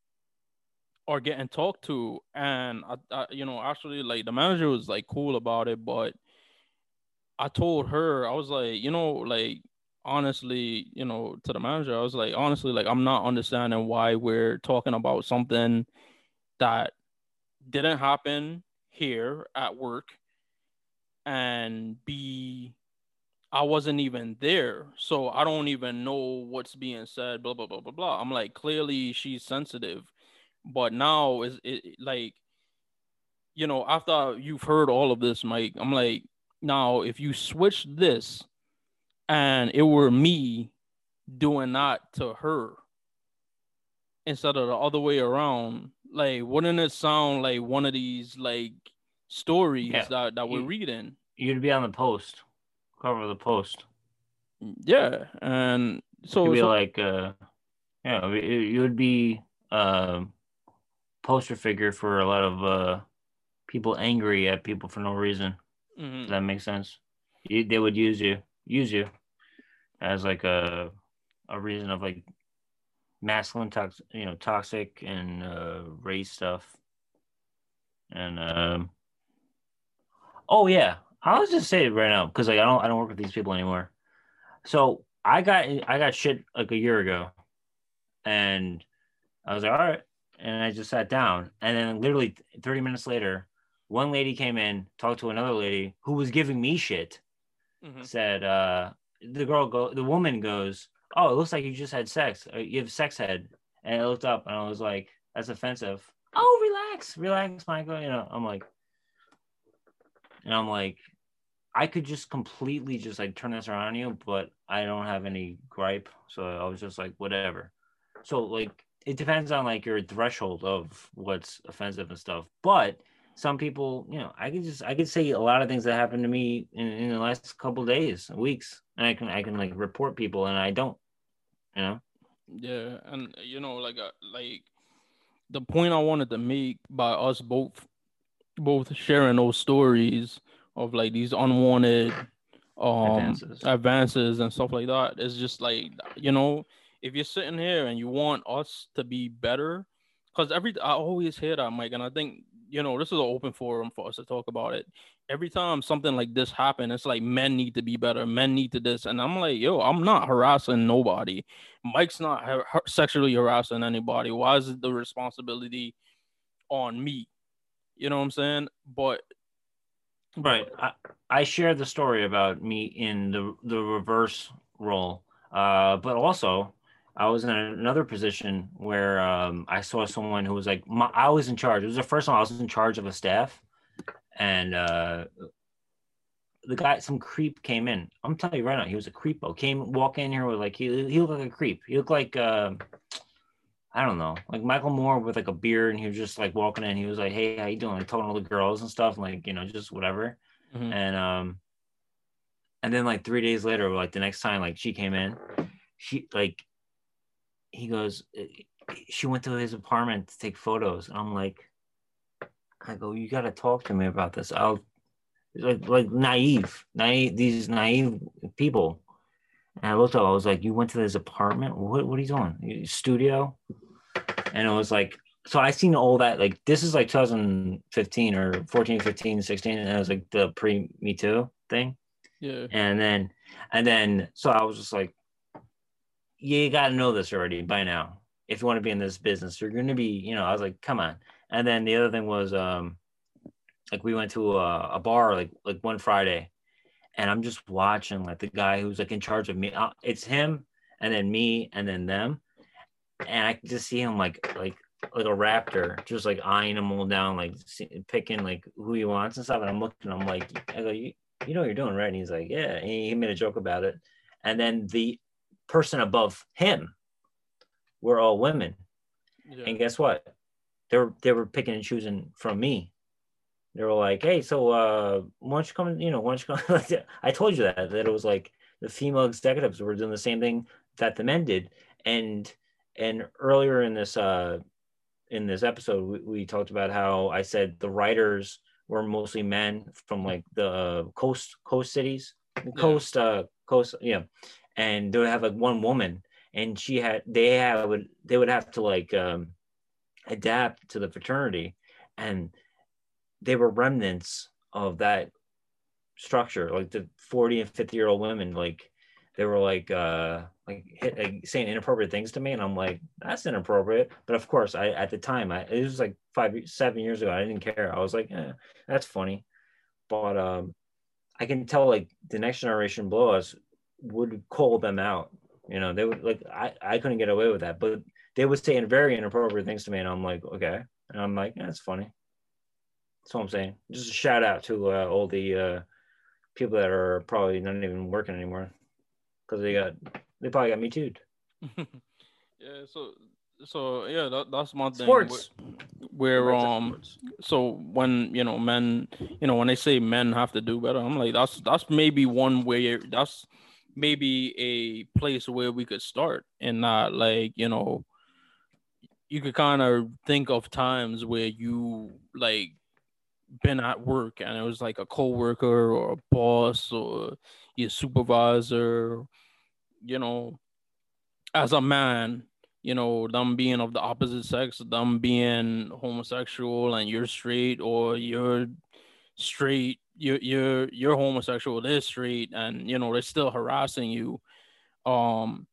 are getting talked to and I, I, you know actually like the manager was like cool about it but i told her i was like you know like honestly, you know, to the manager, I was like, honestly, like I'm not understanding why we're talking about something that didn't happen here at work and be I wasn't even there. So I don't even know what's being said, blah blah blah blah blah. I'm like, clearly she's sensitive. But now is it like you know, after you've heard all of this, Mike, I'm like, now if you switch this and it were me doing that to her instead of the other way around, like wouldn't it sound like one of these like stories yeah. that, that we're you, reading? You'd be on the post, cover of the post. Yeah, and so you'd be so, like, uh, yeah, you would be a uh, poster figure for a lot of uh people angry at people for no reason. Mm-hmm. Does that makes sense? You, they would use you use you as like a a reason of like masculine toxic you know toxic and uh race stuff. And um oh yeah. I'll just say it right now because like i don't i don't work with these people anymore. So i got i got shit like a year ago. And i was like all right and i just sat down. And then literally 30 minutes later one lady came in talked to another lady who was giving me shit mm-hmm. said uh the girl go the woman goes oh it looks like you just had sex. Uh, you have sex head. And i looked up and i was like that's offensive. Oh relax. Relax michael you know i'm like and i'm like i could just completely just like turn this around on you but i don't have any gripe. So i was just like whatever. So like it depends on like your threshold of what's offensive and stuff. But some people, you know, I could just I could say a lot of things that happened to me in, in the last couple days, weeks, and I can I can like report people, and I don't, you know. Yeah, and you know, like uh, like the point I wanted to make by us both both sharing those stories of like these unwanted um advances. advances and stuff like that. It's just like you know, if you're sitting here and you want us to be better, because every I always hear that, Mike, and I think you know this is an open forum for us to talk about it. Every time something like this happen, it's like men need to be better, men need to this, and I'm like, yo, I'm not harassing nobody. Mike's not sexually harassing anybody. Why is the responsibility on me? You know what I'm saying? But right, I, I share the story about me in the the reverse role, uh, but also I was in another position where um, I saw someone who was like, my, I was in charge. It was the first time I was in charge of a staff, and uh, the guy, some creep came in. I'm telling you right now, he was a creepo. Came walk in here with like he he looked like a creep. He looked like uh, I don't know, like Michael Moore with like a beard, and he was just like walking in. He was like, "Hey, how you doing?" Like talking to all the girls and stuff, like you know, just whatever. Mm-hmm. And um, and then like three days later, like the next time, like she came in, she like he goes, she went to his apartment to take photos. And I'm like, I go, you got to talk to me about this. I'll like, like naive, naive, these naive people. And I looked up, I was like, you went to his apartment? What, what are you doing? Studio? And it was like, so I seen all that. Like, this is like 2015 or 14, 15, 16. And it was like the pre Me Too thing. Yeah. And then, and then, so I was just like, you got to know this already by now. If you want to be in this business, you're going to be, you know, I was like, come on. And then the other thing was, um, like we went to a, a bar like like one Friday, and I'm just watching like the guy who's like in charge of me. Uh, it's him, and then me, and then them, and I just see him like like like a raptor, just like eyeing them all down, like picking like who he wants and stuff. And I'm looking, I'm like, I go, you, you know what you're doing, right? And he's like, yeah. And he made a joke about it. And then the person above him were all women. Yeah. And guess what? They were they were picking and choosing from me. They were like, "Hey, so uh, why don't you come? You know, why don't you come?" I told you that that it was like the female executives were doing the same thing that the men did, and and earlier in this uh in this episode we, we talked about how I said the writers were mostly men from like the uh, coast coast cities, coast uh coast yeah, and they would have like one woman and she had they have would they would have to like um adapt to the fraternity and they were remnants of that structure. Like the 40 and 50 year old women like they were like uh like, hit, like saying inappropriate things to me and i'm like that's inappropriate. But of course i at the time i it was like five seven years ago i didn't care. I was like eh, that's funny. But um i can tell like the next generation below us would call them out. You know, they would like I, I couldn't get away with that, but they would say very inappropriate things to me, and I'm like, okay, and I'm like, yeah, that's funny. That's what I'm saying. Just a shout out to uh, all the uh, people that are probably not even working anymore because they got they probably got me too. yeah. So so yeah, that, that's my thing. Sports. Where, where um, so when you know men, you know when they say men have to do better, I'm like that's that's maybe one way. That's maybe a place where we could start and not like you know you could kind of think of times where you like been at work and it was like a coworker or a boss or your supervisor you know as a man you know them being of the opposite sex them being homosexual and you're straight or you're straight you're you're you're homosexual, they're straight, and you know they're still harassing you. Um,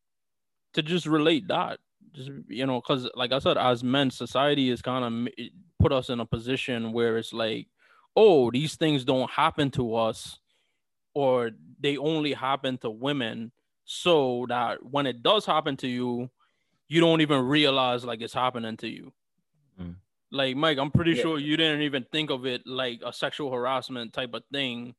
to just relate that, just you know, because like I said, as men, society is kind of put us in a position where it's like, oh, these things don't happen to us, or they only happen to women, so that when it does happen to you, you don't even realize like it's happening to you. Mm. Like Mike, I'm pretty yeah. sure you didn't even think of it like a sexual harassment type of thing.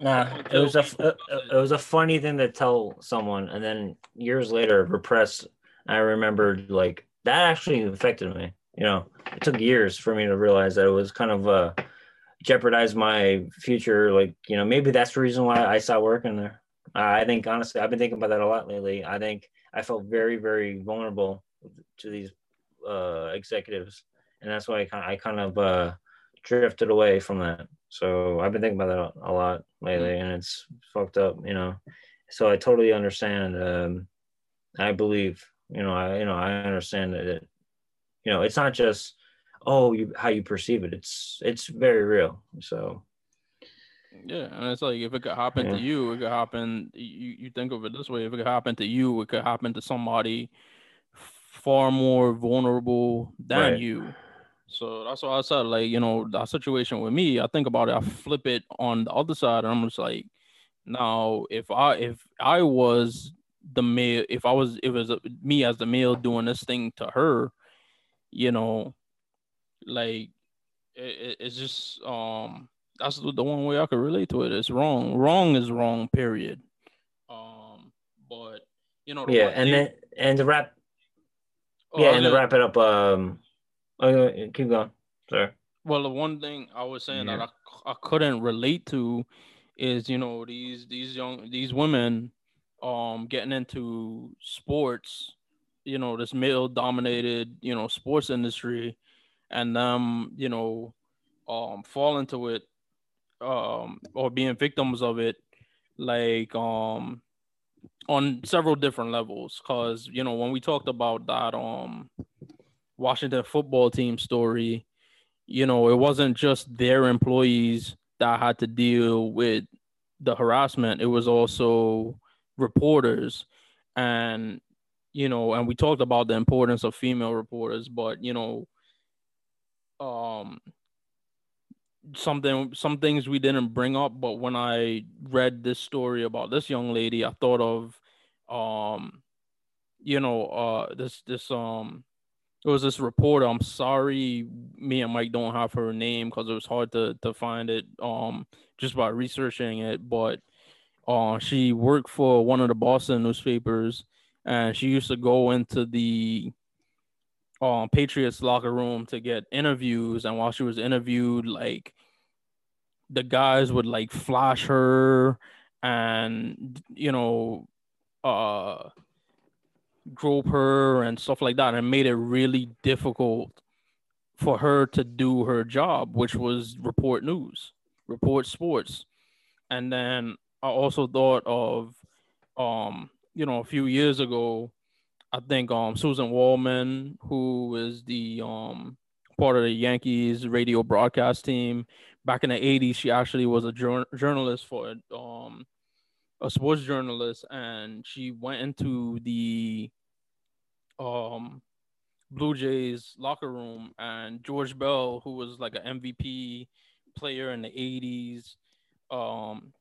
Nah, it was a it, it was a funny thing to tell someone, and then years later, repressed. I remembered like that actually affected me. You know, it took years for me to realize that it was kind of uh jeopardized my future. Like, you know, maybe that's the reason why I stopped working there. I think honestly, I've been thinking about that a lot lately. I think I felt very, very vulnerable to these uh, executives and that's why I kind I kind of uh, drifted away from that. So I've been thinking about that a lot lately, mm-hmm. and it's fucked up, you know. So I totally understand. Um, I believe, you know, I you know I understand that, it, you know, it's not just oh you how you perceive it. It's it's very real. So yeah, and it's like if it could happen yeah. to you, it could happen. You you think of it this way: if it could happen to you, it could happen to somebody far more vulnerable than right. you. So that's why I said, like, you know, that situation with me, I think about it, I flip it on the other side, and I'm just like, now if I if I was the male, if I was it was me as the male doing this thing to her, you know, like it, it's just um that's the one way I could relate to it. It's wrong. Wrong is wrong. Period. Um, but you know, yeah, and then and to wrap, oh, yeah, and to wrap it up, um, oh, keep going. Sorry. Well, the one thing I was saying yeah. that I, I couldn't relate to is you know these these young these women um getting into sports you know this male dominated you know sports industry and them you know um fall into it um or being victims of it like um on several different levels because you know when we talked about that um washington football team story you know it wasn't just their employees that had to deal with the harassment. It was also reporters. And you know and we talked about the importance of female reporters but you know um something some things we didn't bring up but when i read this story about this young lady i thought of um you know uh this this um it was this reporter i'm sorry me and mike don't have her name because it was hard to to find it um just by researching it but uh she worked for one of the boston newspapers and she used to go into the um Patriots locker room to get interviews, and while she was interviewed, like the guys would like flash her and you know uh grope her and stuff like that and made it really difficult for her to do her job which was report news report sports. And then i also thought of um you know a few years ago I think um Suzyn Waldman, who is the um part of the Yankees radio broadcast team. Back in the 80s, she actually was a journalist for um a sports journalist and she went into the um Blue Jays locker room and George Bell, who was like an MVP player in the 80s, um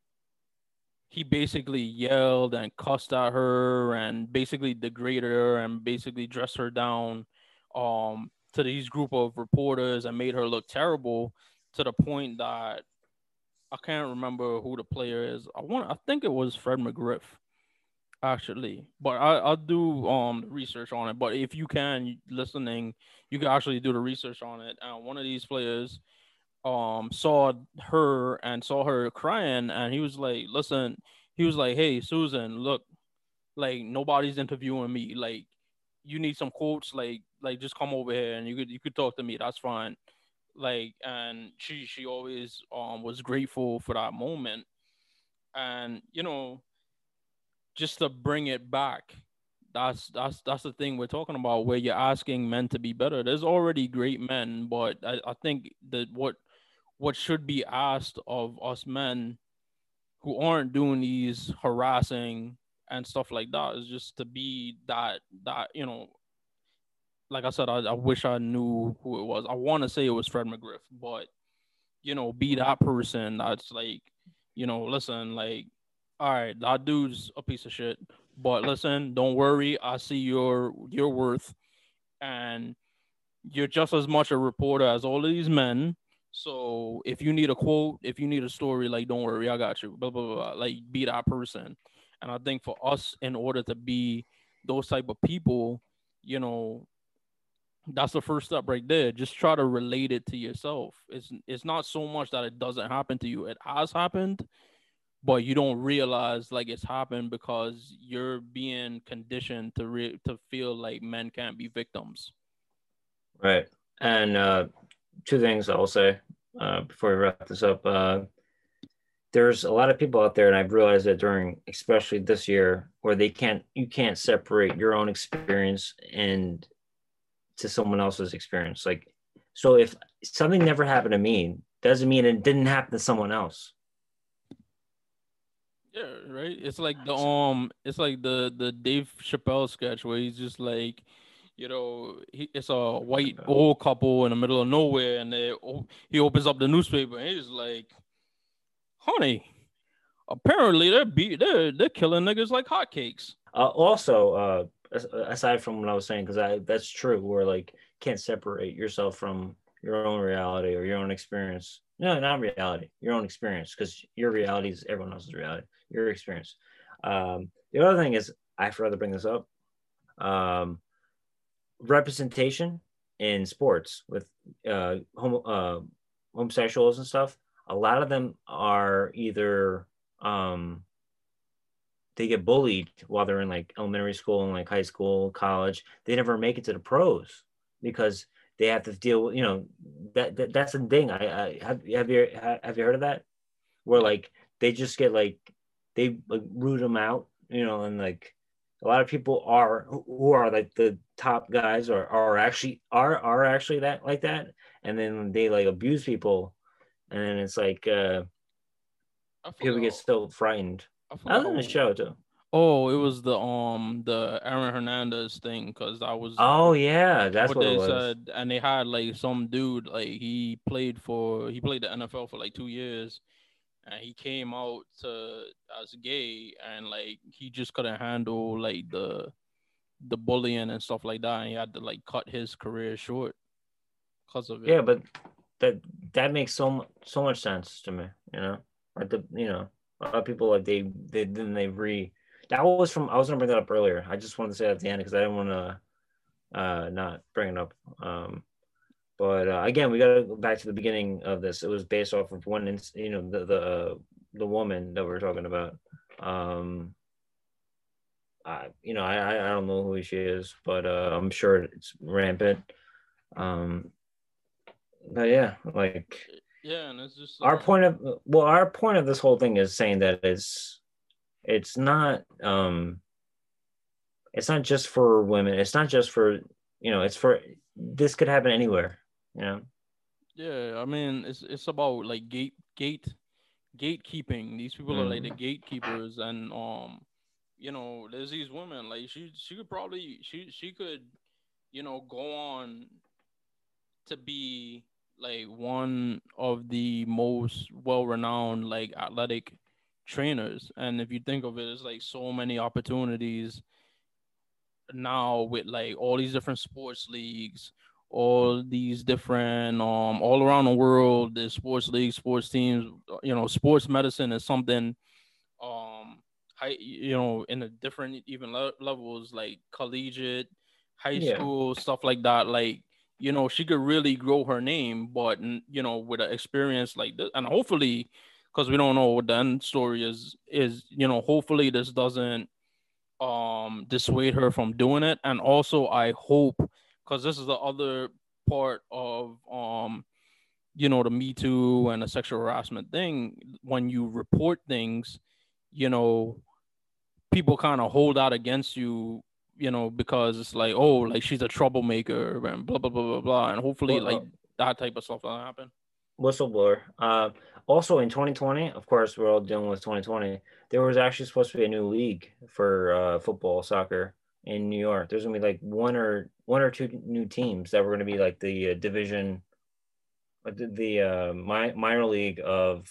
he basically yelled and cussed at her and basically degraded her and basically dressed her down um, to these group of reporters and made her look terrible to the point that I can't remember who the player is. I want I think it was Fred McGriff actually, but I I'll do um research on it. But if you can listening, you can actually do the research on it. And one of these players um saw her and saw her crying and he was like listen he was like hey Suzyn, look like nobody's interviewing me like you need some quotes like like just come over here and you could you could talk to me that's fine like and she she always um was grateful for that moment. And you know just to bring it back that's that's that's the thing we're talking about where you're asking men to be better. There's already great men but i, I think that what what should be asked of us men who aren't doing these harassing and stuff like that is just to be that that you know like i said i, I wish i knew who it was i want to say it was fred mcgriff but you know be that person that's like you know listen like all right that dude's a piece of shit but listen don't worry i see your your worth and you're just as much a reporter as all of these men so if you need a quote, if you need a story, like don't worry, I got you. Blah blah blah. Like be that person. And I think for us, in order to be those type of people, you know, that's the first step right there. Just try to relate it to yourself. It's it's not so much that it doesn't happen to you. It has happened, but you don't realize like it's happened because you're being conditioned to re- to feel like men can't be victims. Right. And uh two things I'll say. uh, before we wrap this up. Uh, there's a lot of people out there, and I've realized that during, especially this year, where they can't, you can't separate your own experience and to someone else's experience. Like, so if something never happened to me, doesn't mean it didn't happen to someone else. Yeah, right. It's like the um, it's like the the Dave Chappelle sketch where he's just like, you know, he, it's a white old couple in the middle of nowhere, and they, he opens up the newspaper and he's like, "Honey, apparently they're be they're they're killing niggas like hotcakes." Uh, also, uh, aside from what I was saying, because I that's true, where like can't separate yourself from your own reality or your own experience. No, not reality, your own experience, because your reality is everyone else's reality, your experience. Um, the other thing is, I forgot to bring this up. Um, representation in sports with uh, homo, uh, homosexuals and stuff. A lot of them are either um, they get bullied while they're in like elementary school and like high school, college. They never make it to the pros because they have to deal with you know that, that that's the thing. I, I have have you have you heard of that? Where like they just get like they like root them out, you know, and like a lot of people are who are like the top guys are are actually are are actually that like that, and then they like abuse people, and then it's like uh people get so frightened. I was in the show too. Oh, it was the um the Aaron Hernandez thing because I was. Oh yeah, that's what, what they said, and they had like some dude like he played for he played the NFL for like two years, and he came out to as gay and like he just couldn't handle like the the bullying and stuff like that, and he had to like cut his career short because of it. Yeah, but that that makes so much so much sense to me, you know. Like the you know a lot of people like they they then they re that was from I was gonna bring that up earlier. I just wanted to say that at the end because I didn't want to uh not bring it up. Um but uh, again, we got to go back to the beginning of this. It was based off of one, you know, the the uh, the woman that we are talking about. Um, I, you know, I I don't know who she is, but uh, I'm sure it's rampant. Um, but yeah, like yeah, and it's just our point of well, our point of this whole thing is saying that it's it's not um it's not just for women it's not just for you know it's for this could happen anywhere you know yeah i mean it's it's about like gate gate gatekeeping these people mm. are like the mm. gatekeepers and um you know there's these women like she she could probably she she could you know go on to be like one of the most well-renowned like athletic trainers. And if you think of it, it's like so many opportunities now with like all these different sports leagues, all these different um all around the world, there's sports leagues, sports teams, you know, sports medicine is something um high you know in a different even le- levels like collegiate, high yeah. school, stuff like that. Like you know, she could really grow her name, but you know, with an experience like this, and hopefully because we don't know what the end story is is you know hopefully this doesn't um dissuade her from doing it. And also i hope because this is the other part of um you know the me too and the sexual harassment thing. When you report things you know people kind of hold out against you you know because it's like oh like she's a troublemaker and blah blah blah blah blah and hopefully well, like uh, that type of stuff doesn't happen whistleblower uh also in 2020, of course, we're all dealing with 2020. There was actually supposed to be a new league for uh, football, soccer in New York. There's gonna be like one or one or two new teams that were gonna be like the uh, division, uh, the, the uh, my, minor league of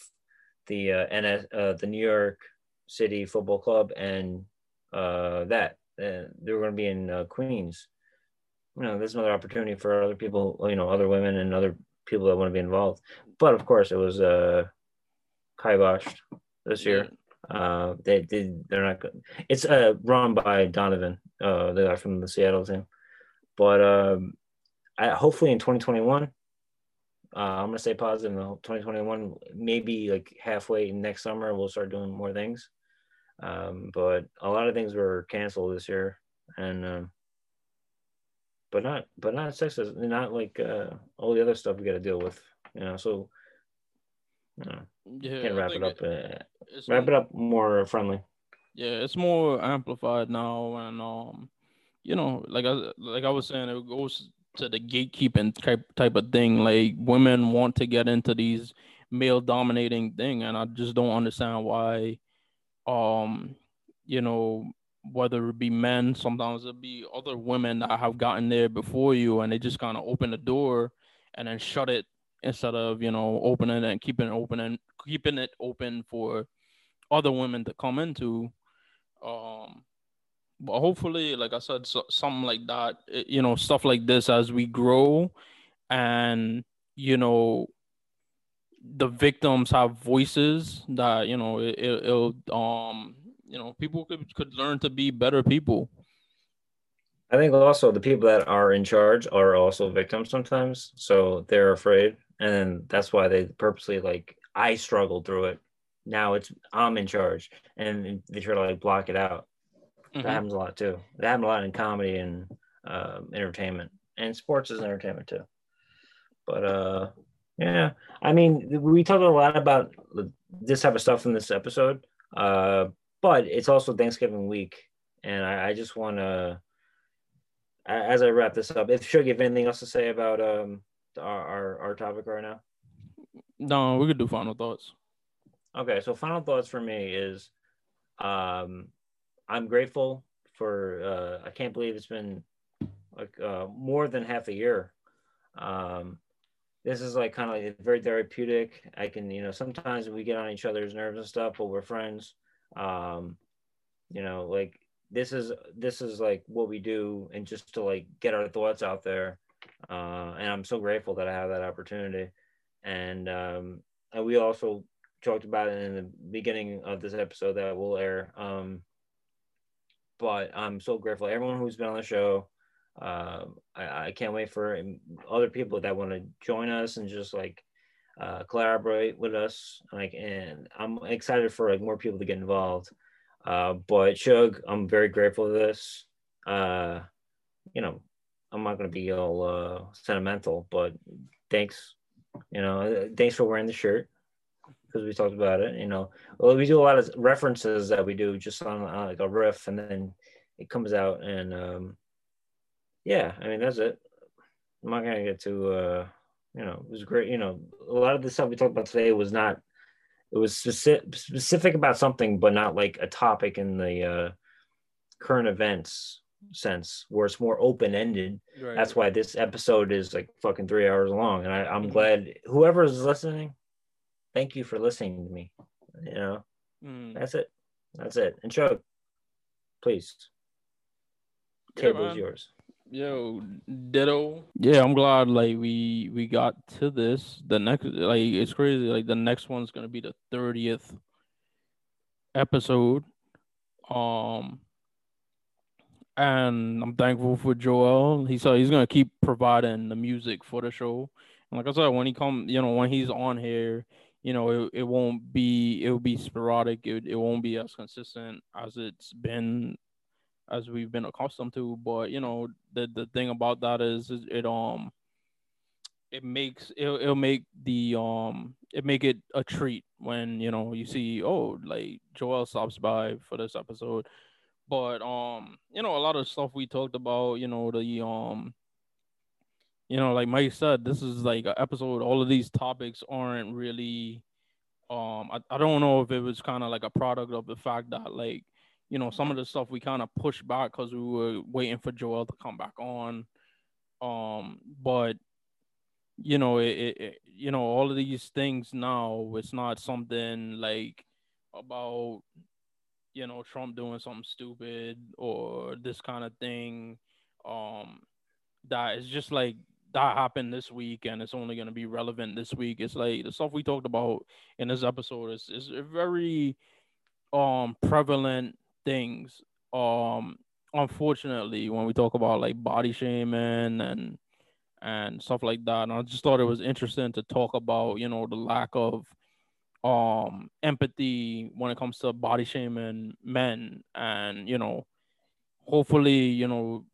the uh, NS, uh, the New York City Football Club and uh, that uh, they were gonna be in uh, Queens. You know, there's another opportunity for other people, you know, other women and other people that want to be involved. But of course, it was uh, kiboshed this year. Uh, they did. They're not good. It's uh run by Donovan, uh, the guy from the Seattle team. But um, I hopefully in 2021, uh, I'm gonna stay positive. In 2021, maybe like halfway next summer, we'll start doing more things. Um, but a lot of things were canceled this year, and um, but not but not sexist, not like uh, all the other stuff we got to deal with. You know, so No. Yeah, can wrap it up. Uh, wrap it up more friendly. Yeah, it's more amplified now, and um, you know, like I like I was saying, it goes to the gatekeeping type type of thing. Like women want to get into these male dominating thing, and I just don't understand why. Um, you know, whether it be men, sometimes it be other women that have gotten there before you, and they just kind of open the door and then shut it instead of you know opening and keeping it open and keeping it open for other women to come into. Um, but hopefully, like I said, so, something like that, it, you know, stuff like this as we grow, and you know, the victims have voices that you know it, it'll um you know people could could learn to be better people. I think also the people that are in charge are also victims sometimes, so they're afraid, and that's why they purposely like I struggled through it. Now it's I'm in charge, and they try to like block it out. Mm-hmm. That happens a lot too. That happens a lot in comedy and uh, entertainment, and sports is entertainment too. But uh, yeah, I mean, we talked a lot about this type of stuff in this episode. Uh, but it's also Thanksgiving week, and I, I just want to, as I wrap this up, if Shug, have anything else to say about um our, our our topic right now? No, we could do final thoughts. Okay, so final thoughts for me is, um, I'm grateful for. Uh, I can't believe it's been like uh, more than half a year. Um, this is like kind of like very therapeutic. I can, you know, sometimes we get on each other's nerves and stuff, but we're friends. Um, you know, like this is this is like what we do, and just to like get our thoughts out there. Uh, and I'm so grateful that I have that opportunity. And um, and we also talked about it in the beginning of this episode that will air. Um, but I'm so grateful everyone who's been on the show. Uh, I, I, can't wait for other people that want to join us and just like uh, collaborate with us. Like, and I'm excited for like more people to get involved. Uh, but Shug, I'm very grateful for this. Uh, you know, I'm not gonna be all uh, sentimental, but thanks. You know, thanks for wearing the shirt because we talked about it. You know, well, we do a lot of references that we do just on uh, like a riff, and then it comes out, and um, yeah, I mean that's it. I'm not gonna get too uh, you know, it was great. You know, a lot of the stuff we talked about today was not, it was specific, specific about something, but not like a topic in the uh, current events sense where it's more open ended. Right. That's why this episode is like fucking three hours long. And I, I'm mm-hmm. glad whoever is listening, thank you for listening to me. You know, mm. that's it. That's it. And Shug, please. Table is yours. Yo, ditto. Yeah, I'm glad like we we got to this. The next like it's crazy. Like the next one's gonna be the thirtieth episode. Um and I'm thankful for Joel. He said he's gonna keep providing the music for the show. And like I said, when he come, you know, when he's on here, you know, it, it won't be it will be sporadic. It, it won't be as consistent as it's been as we've been accustomed to. But you know, the the thing about that is, is it um it makes it'll, it'll make the um it make it a treat when you know you see oh like Joel stops by for this episode. But um, you know, a lot of stuff we talked about, you know, the um you know, like Mike said, this is like an episode, all of these topics aren't really um I, I don't know if it was kind of like a product of the fact that like you know, some of the stuff we kind of pushed back because we were waiting for Joel to come back on. Um, but you know, it, it, you know, all of these things now, it's not something like about, you know, Trump doing something stupid or this kind of thing. Um, that is just like that happened this week and it's only going to be relevant this week. It's like the stuff we talked about in this episode is, is very um prevalent things. Um, unfortunately, when we talk about like body shaming and and stuff like that, and I just thought it was interesting to talk about, you know, the lack of um empathy when it comes to body shaming men and you know hopefully you know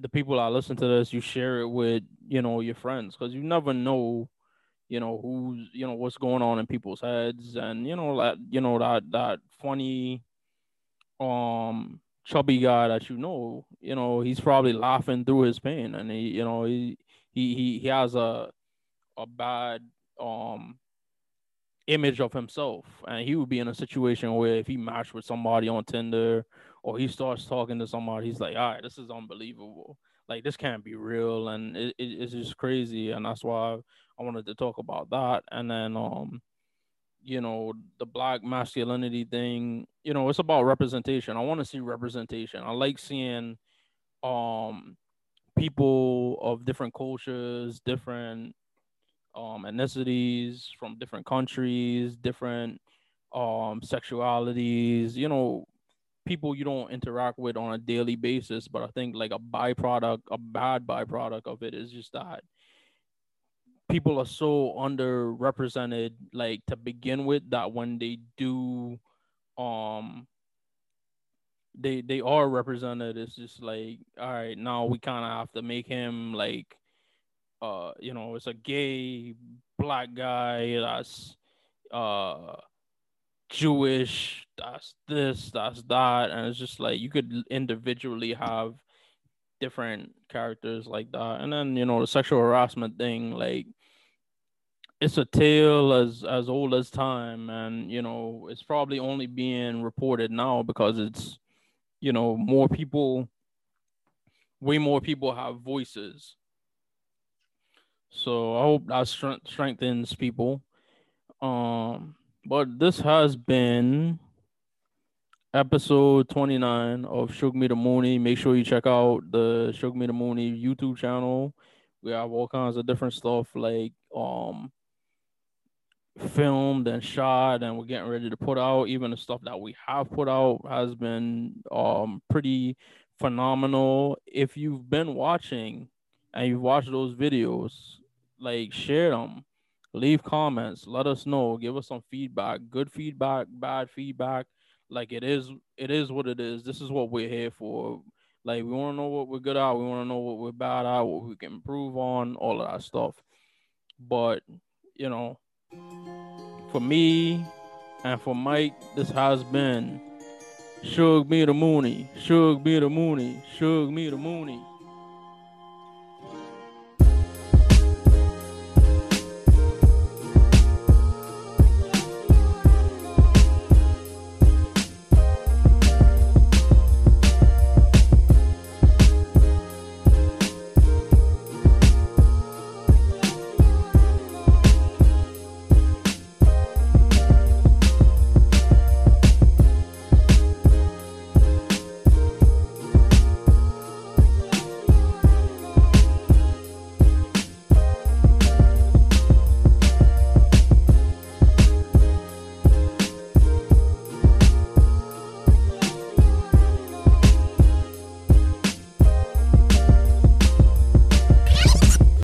the people that listen to this you share it with you know your friends because you never know you know who's you know what's going on in people's heads and you know that you know that that funny um chubby guy that you know you know he's probably laughing through his pain. And he you know he he he, has a a bad um image of himself. And he would be in a situation where if he matched with somebody on tinder or he starts talking to somebody he's like all right this is unbelievable. Like this can't be real. And it, it, it's just crazy. And that's why I wanted to talk about that. And then, um, you know, the black masculinity thing, you know, it's about representation. I want to see representation. I like seeing um people of different cultures, different um ethnicities from different countries, different um sexualities, you know, people you don't interact with on a daily basis. But I think like a byproduct, a bad byproduct of it is just that people are so underrepresented like to begin with that when they do um they they are represented it's just like all right now we kind of have to make him like uh you know it's a gay black guy that's uh jewish that's this that's that and it's just like you could individually have different characters like that. And then you know the sexual harassment thing like it's a tale as as old as time and you know it's probably only being reported now because it's you know more people way more people have voices so i hope that strength, strengthens people um but this has been episode 29 of Shug Me the Mooney. Make sure you check out the Shug Me the Mooney YouTube channel. We have all kinds of different stuff like um filmed and shot and we're getting ready to put out even the stuff that we have put out has been um pretty phenomenal. If you've been watching and you've watched those videos like share them leave comments let us know give us some feedback good feedback bad feedback. Like it is it is what it is. This is what we're here for. Like we want to know what we're good at we want to know what we're bad at what we can improve on all of that stuff. But you know for me and for Mike, this has been Shug Me the Mooney, Shug Me the Mooney, Shug Me the Mooney.